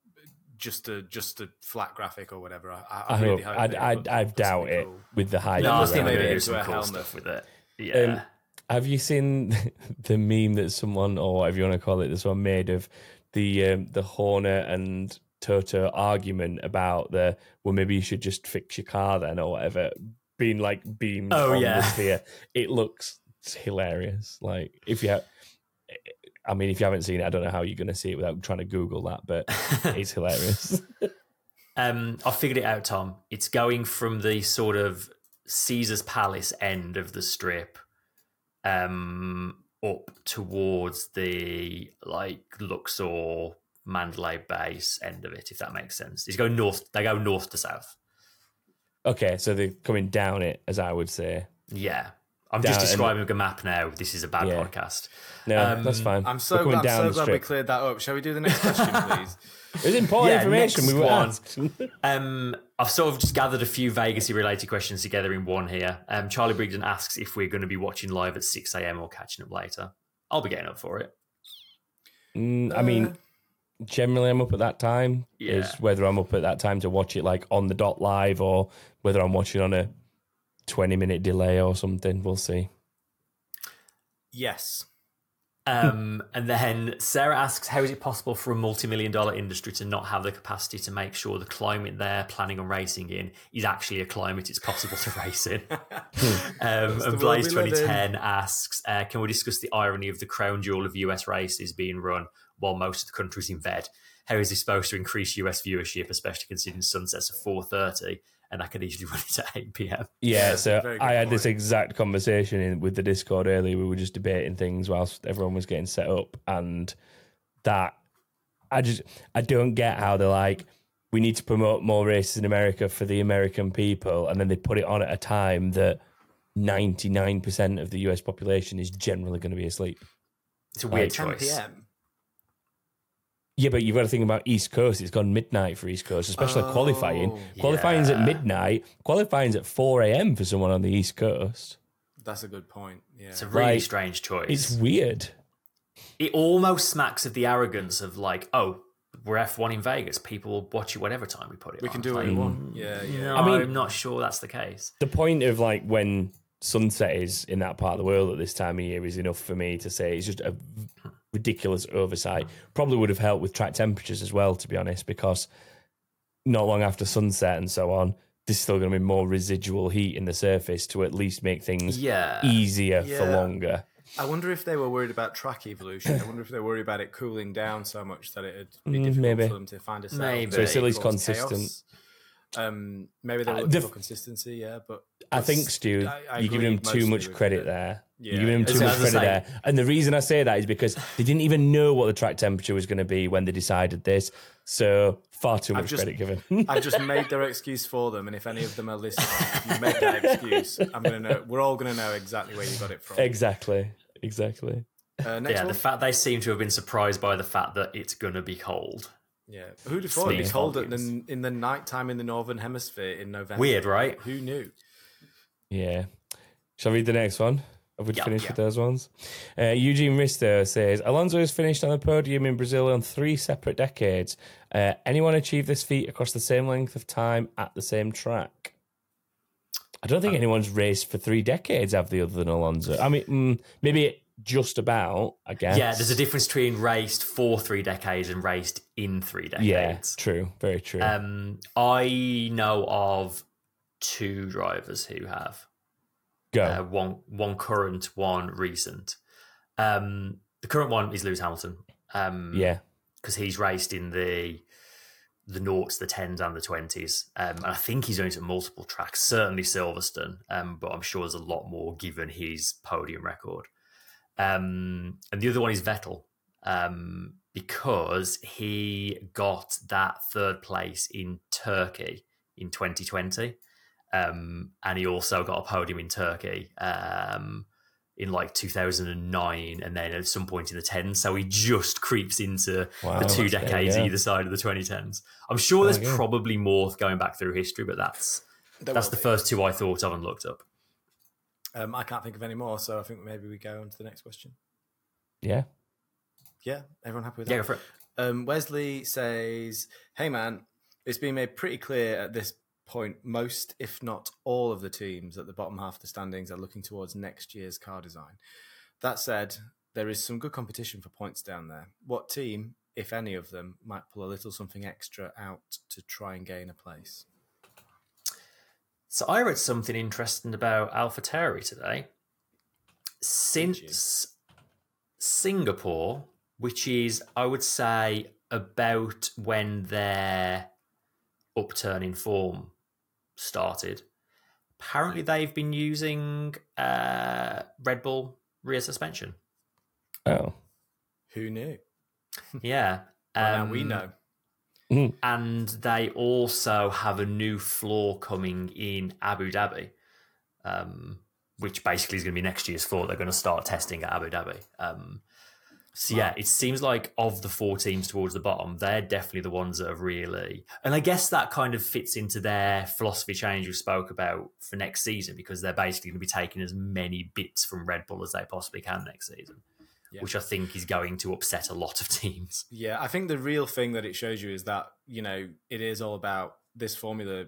just a just a flat graphic or whatever. I, I, I really hope. hope. I I put- I put doubt it cool. with the high. No, I think made they're it going do some cool helmet. stuff with it. Yeah. Um, Have you seen the meme that someone, or whatever you want to call it, this one made of the um, the Horner and Toto argument about the well, maybe you should just fix your car then, or whatever, being like beamed Oh, on yeah. the sphere. It looks hilarious. Like if you, have, I mean, if you haven't seen it, I don't know how you're going to see it without trying to Google that, but it's hilarious. Um, I figured it out, Tom. It's going from the sort of Caesar's Palace end of the strip, um, up towards the like Luxor Mandalay Bay's end of it, if that makes sense. It's going north. They go north to south. okay, so they're coming down it, as I would say. Yeah, I'm just describing a map now. This is a bad Yeah. podcast. No, Um, that's fine. I'm so coming glad, down so glad we cleared that up. Shall we do the next question, please? It's important Yeah, information. We next were one. asked. Um, I've sort of just gathered a few Vegasy related questions together in one here. Um, Charlie Brigden asks if we're going to be watching live at 6 a.m. or catching up later. I'll be getting up for it. Mm, I mean, generally I'm up at that time. Yeah. Is whether I'm up at that time to watch it like on the dot live or whether I'm watching on a 20 minute delay or something. We'll see. yes. Um, and then Sarah asks, how is it possible for a multi-million dollar industry to not have the capacity to make sure the climate they're planning on racing in is actually a climate it's possible to race in? um, and world Blaze we live in. 2010 asks, uh, can we discuss the irony of the crown jewel of US races being run while most of the country's in bed? How is this supposed to increase US viewership, especially considering sunsets at 4.30 and I could easily run it at 8 p.m.? Yeah, so I had this exact conversation in, with the Discord earlier. We were just debating things whilst everyone was getting set up, and that I just I don't get how they're like we need to promote more races in America for the American people, and then they put it on at a time that ninety nine percent of the US population is generally going to be asleep. It's a weird 10 choice. p.m. Yeah, but you've got to think about East Coast. It's gone midnight for East Coast, especially Oh, qualifying. Qualifying's at yeah. midnight. Qualifying's at four a.m. for someone on the East Coast. That's a good point. Yeah. It's a really Like, strange choice. It's weird. it almost smacks of the arrogance of like, oh, we're F1 in Vegas. People will watch you whatever time we put it we on. can do what Like, we want. Yeah, yeah. No, I mean- I'm not sure that's the case. The point of like when sunset is in that part of the world at this time of year is enough for me to say it's just a ridiculous oversight. Probably would have helped with track temperatures as well, to be honest, because not long after sunset and so on, there's still going to be more residual heat in the surface to at least make things Yeah. easier for longer. I wonder if they were worried about track evolution. I wonder if they were worried about it cooling down so much that it'd be Mm, difficult maybe. for them to find a setup Maybe. So it's at least consistent. chaos. Um, maybe they Uh, were the looking f- for consistency. Yeah, but I think, Stu, I- I you're giving agree him too much credit there. Yeah, you're giving him too As much credit saying- there. And the reason I say that is because they didn't even know what the track temperature was going to be when they decided this. So far too much just- credit given. I've just made their excuse for them, and if any of them are listening, if you make that excuse, I'm gonna know. We're all gonna know exactly where you got it from. exactly. Exactly. Uh, next Yeah, one. the fact they seem to have been surprised by the fact that it's going to be cold. yeah, who'd have thought it'd be Speaks cold at the, in the night time in the northern hemisphere in November? Weird, right? Who knew? Yeah. Shall I read the next one? Have we Yeah, finished yeah. with those ones? Uh, Eugene Risto says Alonso has finished on the podium in Brazil on three separate decades. Uh, anyone achieve this feat across the same length of time at the same track? I don't think anyone's raced for three decades, have they, other than Alonso? I mean, mm, maybe just about, I guess. Yeah, there's a difference between raced for three decades and raced in three decades. Yeah, true. Very true. Um, I know of two drivers who have Go. uh, one one current, one recent. Um, the current one is Lewis Hamilton. Um, yeah. because he's raced in the the noughts, the tens, and the twenties. Um, and I think he's only at multiple tracks. Certainly Silverstone, um, but I'm sure there's a lot more given his podium record. Um, and the other one is Vettel, um, because he got that third place in Turkey in 2020, um, and he also got a podium in Turkey. Um, in like 2009 and then at some point in the 10s so he just creeps into Wow, the two there you decades either side of the 2010s i'm sure there's There you probably more going back through history but that's There that's the be. first two i thought of and looked up Um, I can't think of any more, so I think maybe we go on to the next question. Yeah. Yeah, everyone happy with yeah that? go for it Um, Wesley says, "Hey man, it's been made pretty clear at this point most, if not all, of the teams at the bottom half of the standings are looking towards next year's car design. That said, there is some good competition for points down there. What team, if any of them, might pull a little something extra out to try and gain a place?" so i read something interesting about AlphaTauri since singapore which is i would say about when their upturn in form started apparently they've been using uh, red bull rear suspension Oh. Who knew? yeah Well, now we Um, know. and they also have a new floor coming in Abu Dhabi, um, which basically is going to be next year's floor. They're going to start testing at Abu Dhabi. Um, so yeah, it seems like of the four teams towards the bottom, they're definitely the ones that have really, and I guess that kind of fits into their philosophy change we spoke about for next season because they're basically going to be taking as many bits from Red Bull as they possibly can next season, Yeah. which I think is going to upset a lot of teams. Yeah, I think the real thing that it shows you is that, you know, it is all about this formula.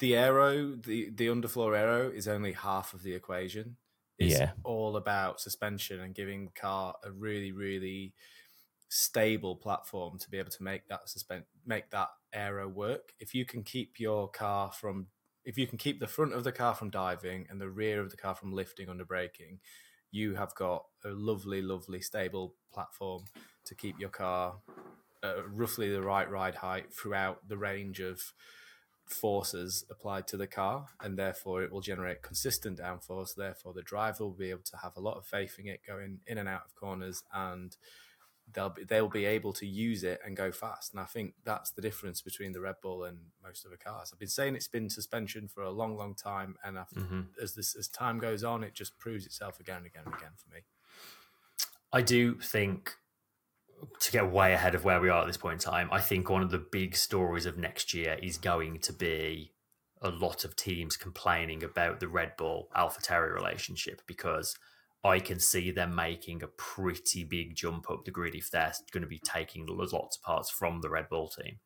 The aero, the, the underfloor aero is only half of the equation. It's Yeah. all about suspension and giving the car a really, really stable platform to be able to make that suspend make that aero work. If you can keep your car from if you can keep the front of the car from diving and the rear of the car from lifting under braking, you have got a lovely, lovely, stable platform to keep your car uh, roughly the right ride height throughout the range of forces applied to the car, and therefore it will generate consistent downforce. Therefore, the driver will be able to have a lot of faith in it going in and out of corners, and they'll be, they'll be able to use it and go fast. And I think that's the difference between the Red Bull and most of the cars. I've been saying it's been suspension for a long, long time, and I've, mm-hmm. as this as time goes on, it just proves itself again and again and again for me. I do think to get way ahead of where we are at this point in time, I think one of the big stories of next year is going to be a lot of teams complaining about the Red Bull AlphaTauri relationship because I can see them making a pretty big jump up the grid if they're going to be taking lots of parts from the Red Bull team.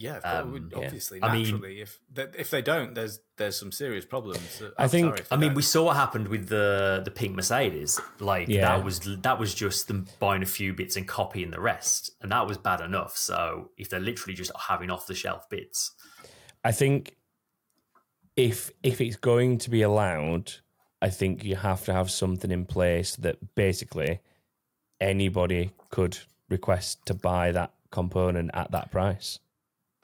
Yeah, Um, yeah. obviously, I mean- naturally. if they, if they don't, there's there's some serious problems. at I think- AlphaTauri if they I mean, don't. we saw what happened with the the pink Mercedes. Like Yeah. that was that was just them buying a few bits and copying the rest, and that was bad enough. So if they're literally just having off the shelf bits, I think if if it's going to be allowed, I think you have to have something in place that basically anybody could request to buy that component at that price.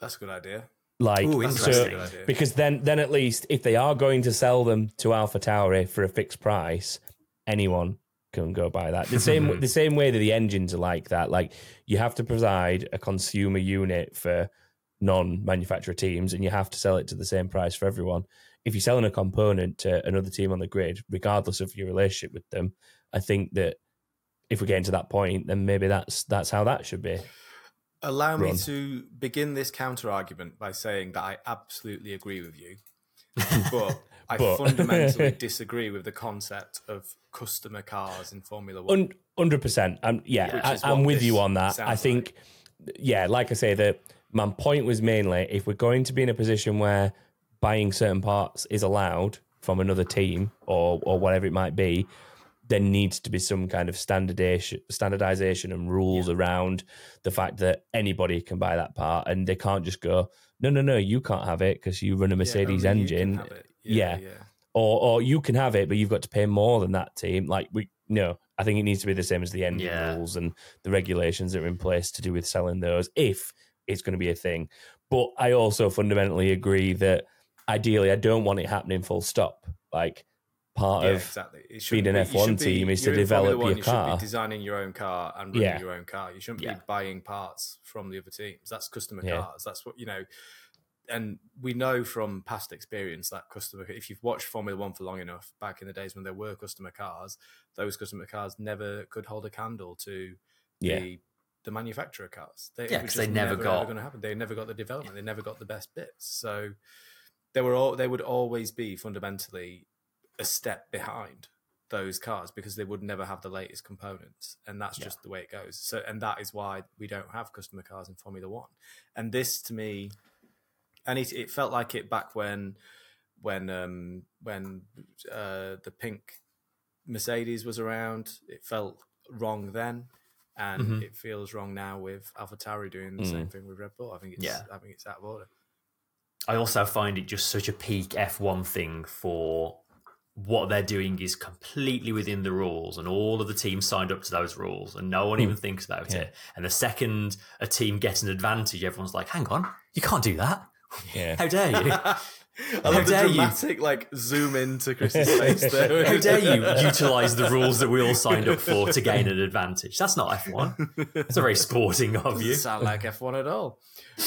That's a good idea. Like Ooh, so, idea. because then then at least if they are going to sell them to Alpha Tauri for a fixed price, anyone can go buy that. The same the same way that the engines are like that. Like you have to provide a consumer unit for non-manufacturer teams, and you have to sell it to the same price for everyone. If you're selling a component to another team on the grid, regardless of your relationship with them, I think that if we're getting to that point, then maybe that's that's how that should be. Allow me to begin this counter argument by saying that I absolutely agree with you, but I But- fundamentally disagree with the concept of customer cars in Formula One. Hundred percent. I'm yeah, Which I, I'm what with you this on that. I sounds think, yeah, like I say, that my point was mainly if we're going to be in a position where buying certain parts is allowed from another team or or whatever it might be, there needs to be some kind of standardization, standardization and rules around the fact that anybody can buy that part and they can't just go, no, no, no, you can't have it because you run a Mercedes can engine yeah. yeah. or or you can have it, but you've got to pay more than that team. Like we no, I think it needs to be the same as the engine Yeah. rules and the regulations that are in place to do with selling those, if it's going to be a thing. But I also fundamentally agree that ideally, I don't want it happening full stop. Like part Yeah, of exactly. It being an F1 be- team is to you're in Formula develop One, your you should car. be designing your own car and running Yeah. your own car. You shouldn't Yeah. be buying parts from the other teams. That's customer Yeah. cars. That's what you know. And we know from past experience that customer, if you've watched Formula One for long enough, back in the days when there were customer cars, those customer cars never could hold a candle to yeah, the the manufacturer cars. They, Yeah, it was 'cause they just never got- going to happen. They never got the development. They never got the best bits. So they were all they would always be fundamentally a step behind those cars because they would never have the latest components, and that's Yeah. just the way it goes. So, and that is why we don't have customer cars in Formula One. And this, to me, and it, it felt like it back when when um when uh the pink Mercedes was around. It felt wrong then, and Mhm. it feels wrong now with AlphaTauri doing the Mm. same thing with Red Bull. I think it's Yeah. I think it's out of order. I also find it just such a peak F1 thing for what they're doing is completely within the rules, and all of the teams signed up to those rules, and no one even thinks about Yeah. it. And the second a team gets an advantage, everyone's like, "Hang on, you can't do that! yeah. How dare you? I love the dare you. dramatic like zoom into Chris's face there. How dare you utilize the rules that we all signed up for to gain an advantage? That's not F1. It's a very sporting of you." Doesn't sound like F1 at all.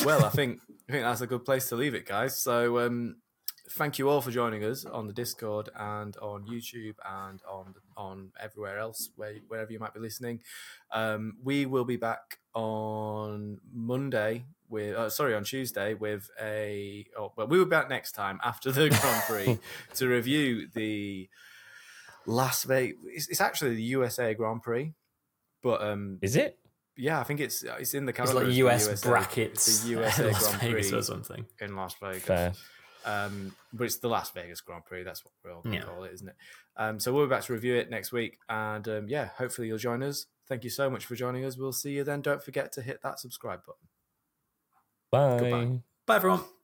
Well, I think I think that's a good place to leave it, guys. So, um, thank you all for joining us on the Discord and on YouTube and on on everywhere else where wherever you might be listening. Um, we will be back on Monday with uh, sorry on Tuesday with a oh, well we will be back next time after the Grand Prix to review the Las Vegas. It's, it's actually the USA Grand Prix, but um, Is it? yeah, I think it's it's in the It's like US USA brackets, the USA Las Grand Vegas Prix or something. in Las Vegas. Fair. Um, but it's the Las Vegas Grand Prix. That's what we're all going to Yeah. call it, isn't it? Um, so we'll be back to review it next week, and um, yeah, hopefully you'll join us. Thank you so much for joining us. We'll see you then. Don't forget to hit that subscribe button. Bye. Goodbye. Bye, everyone.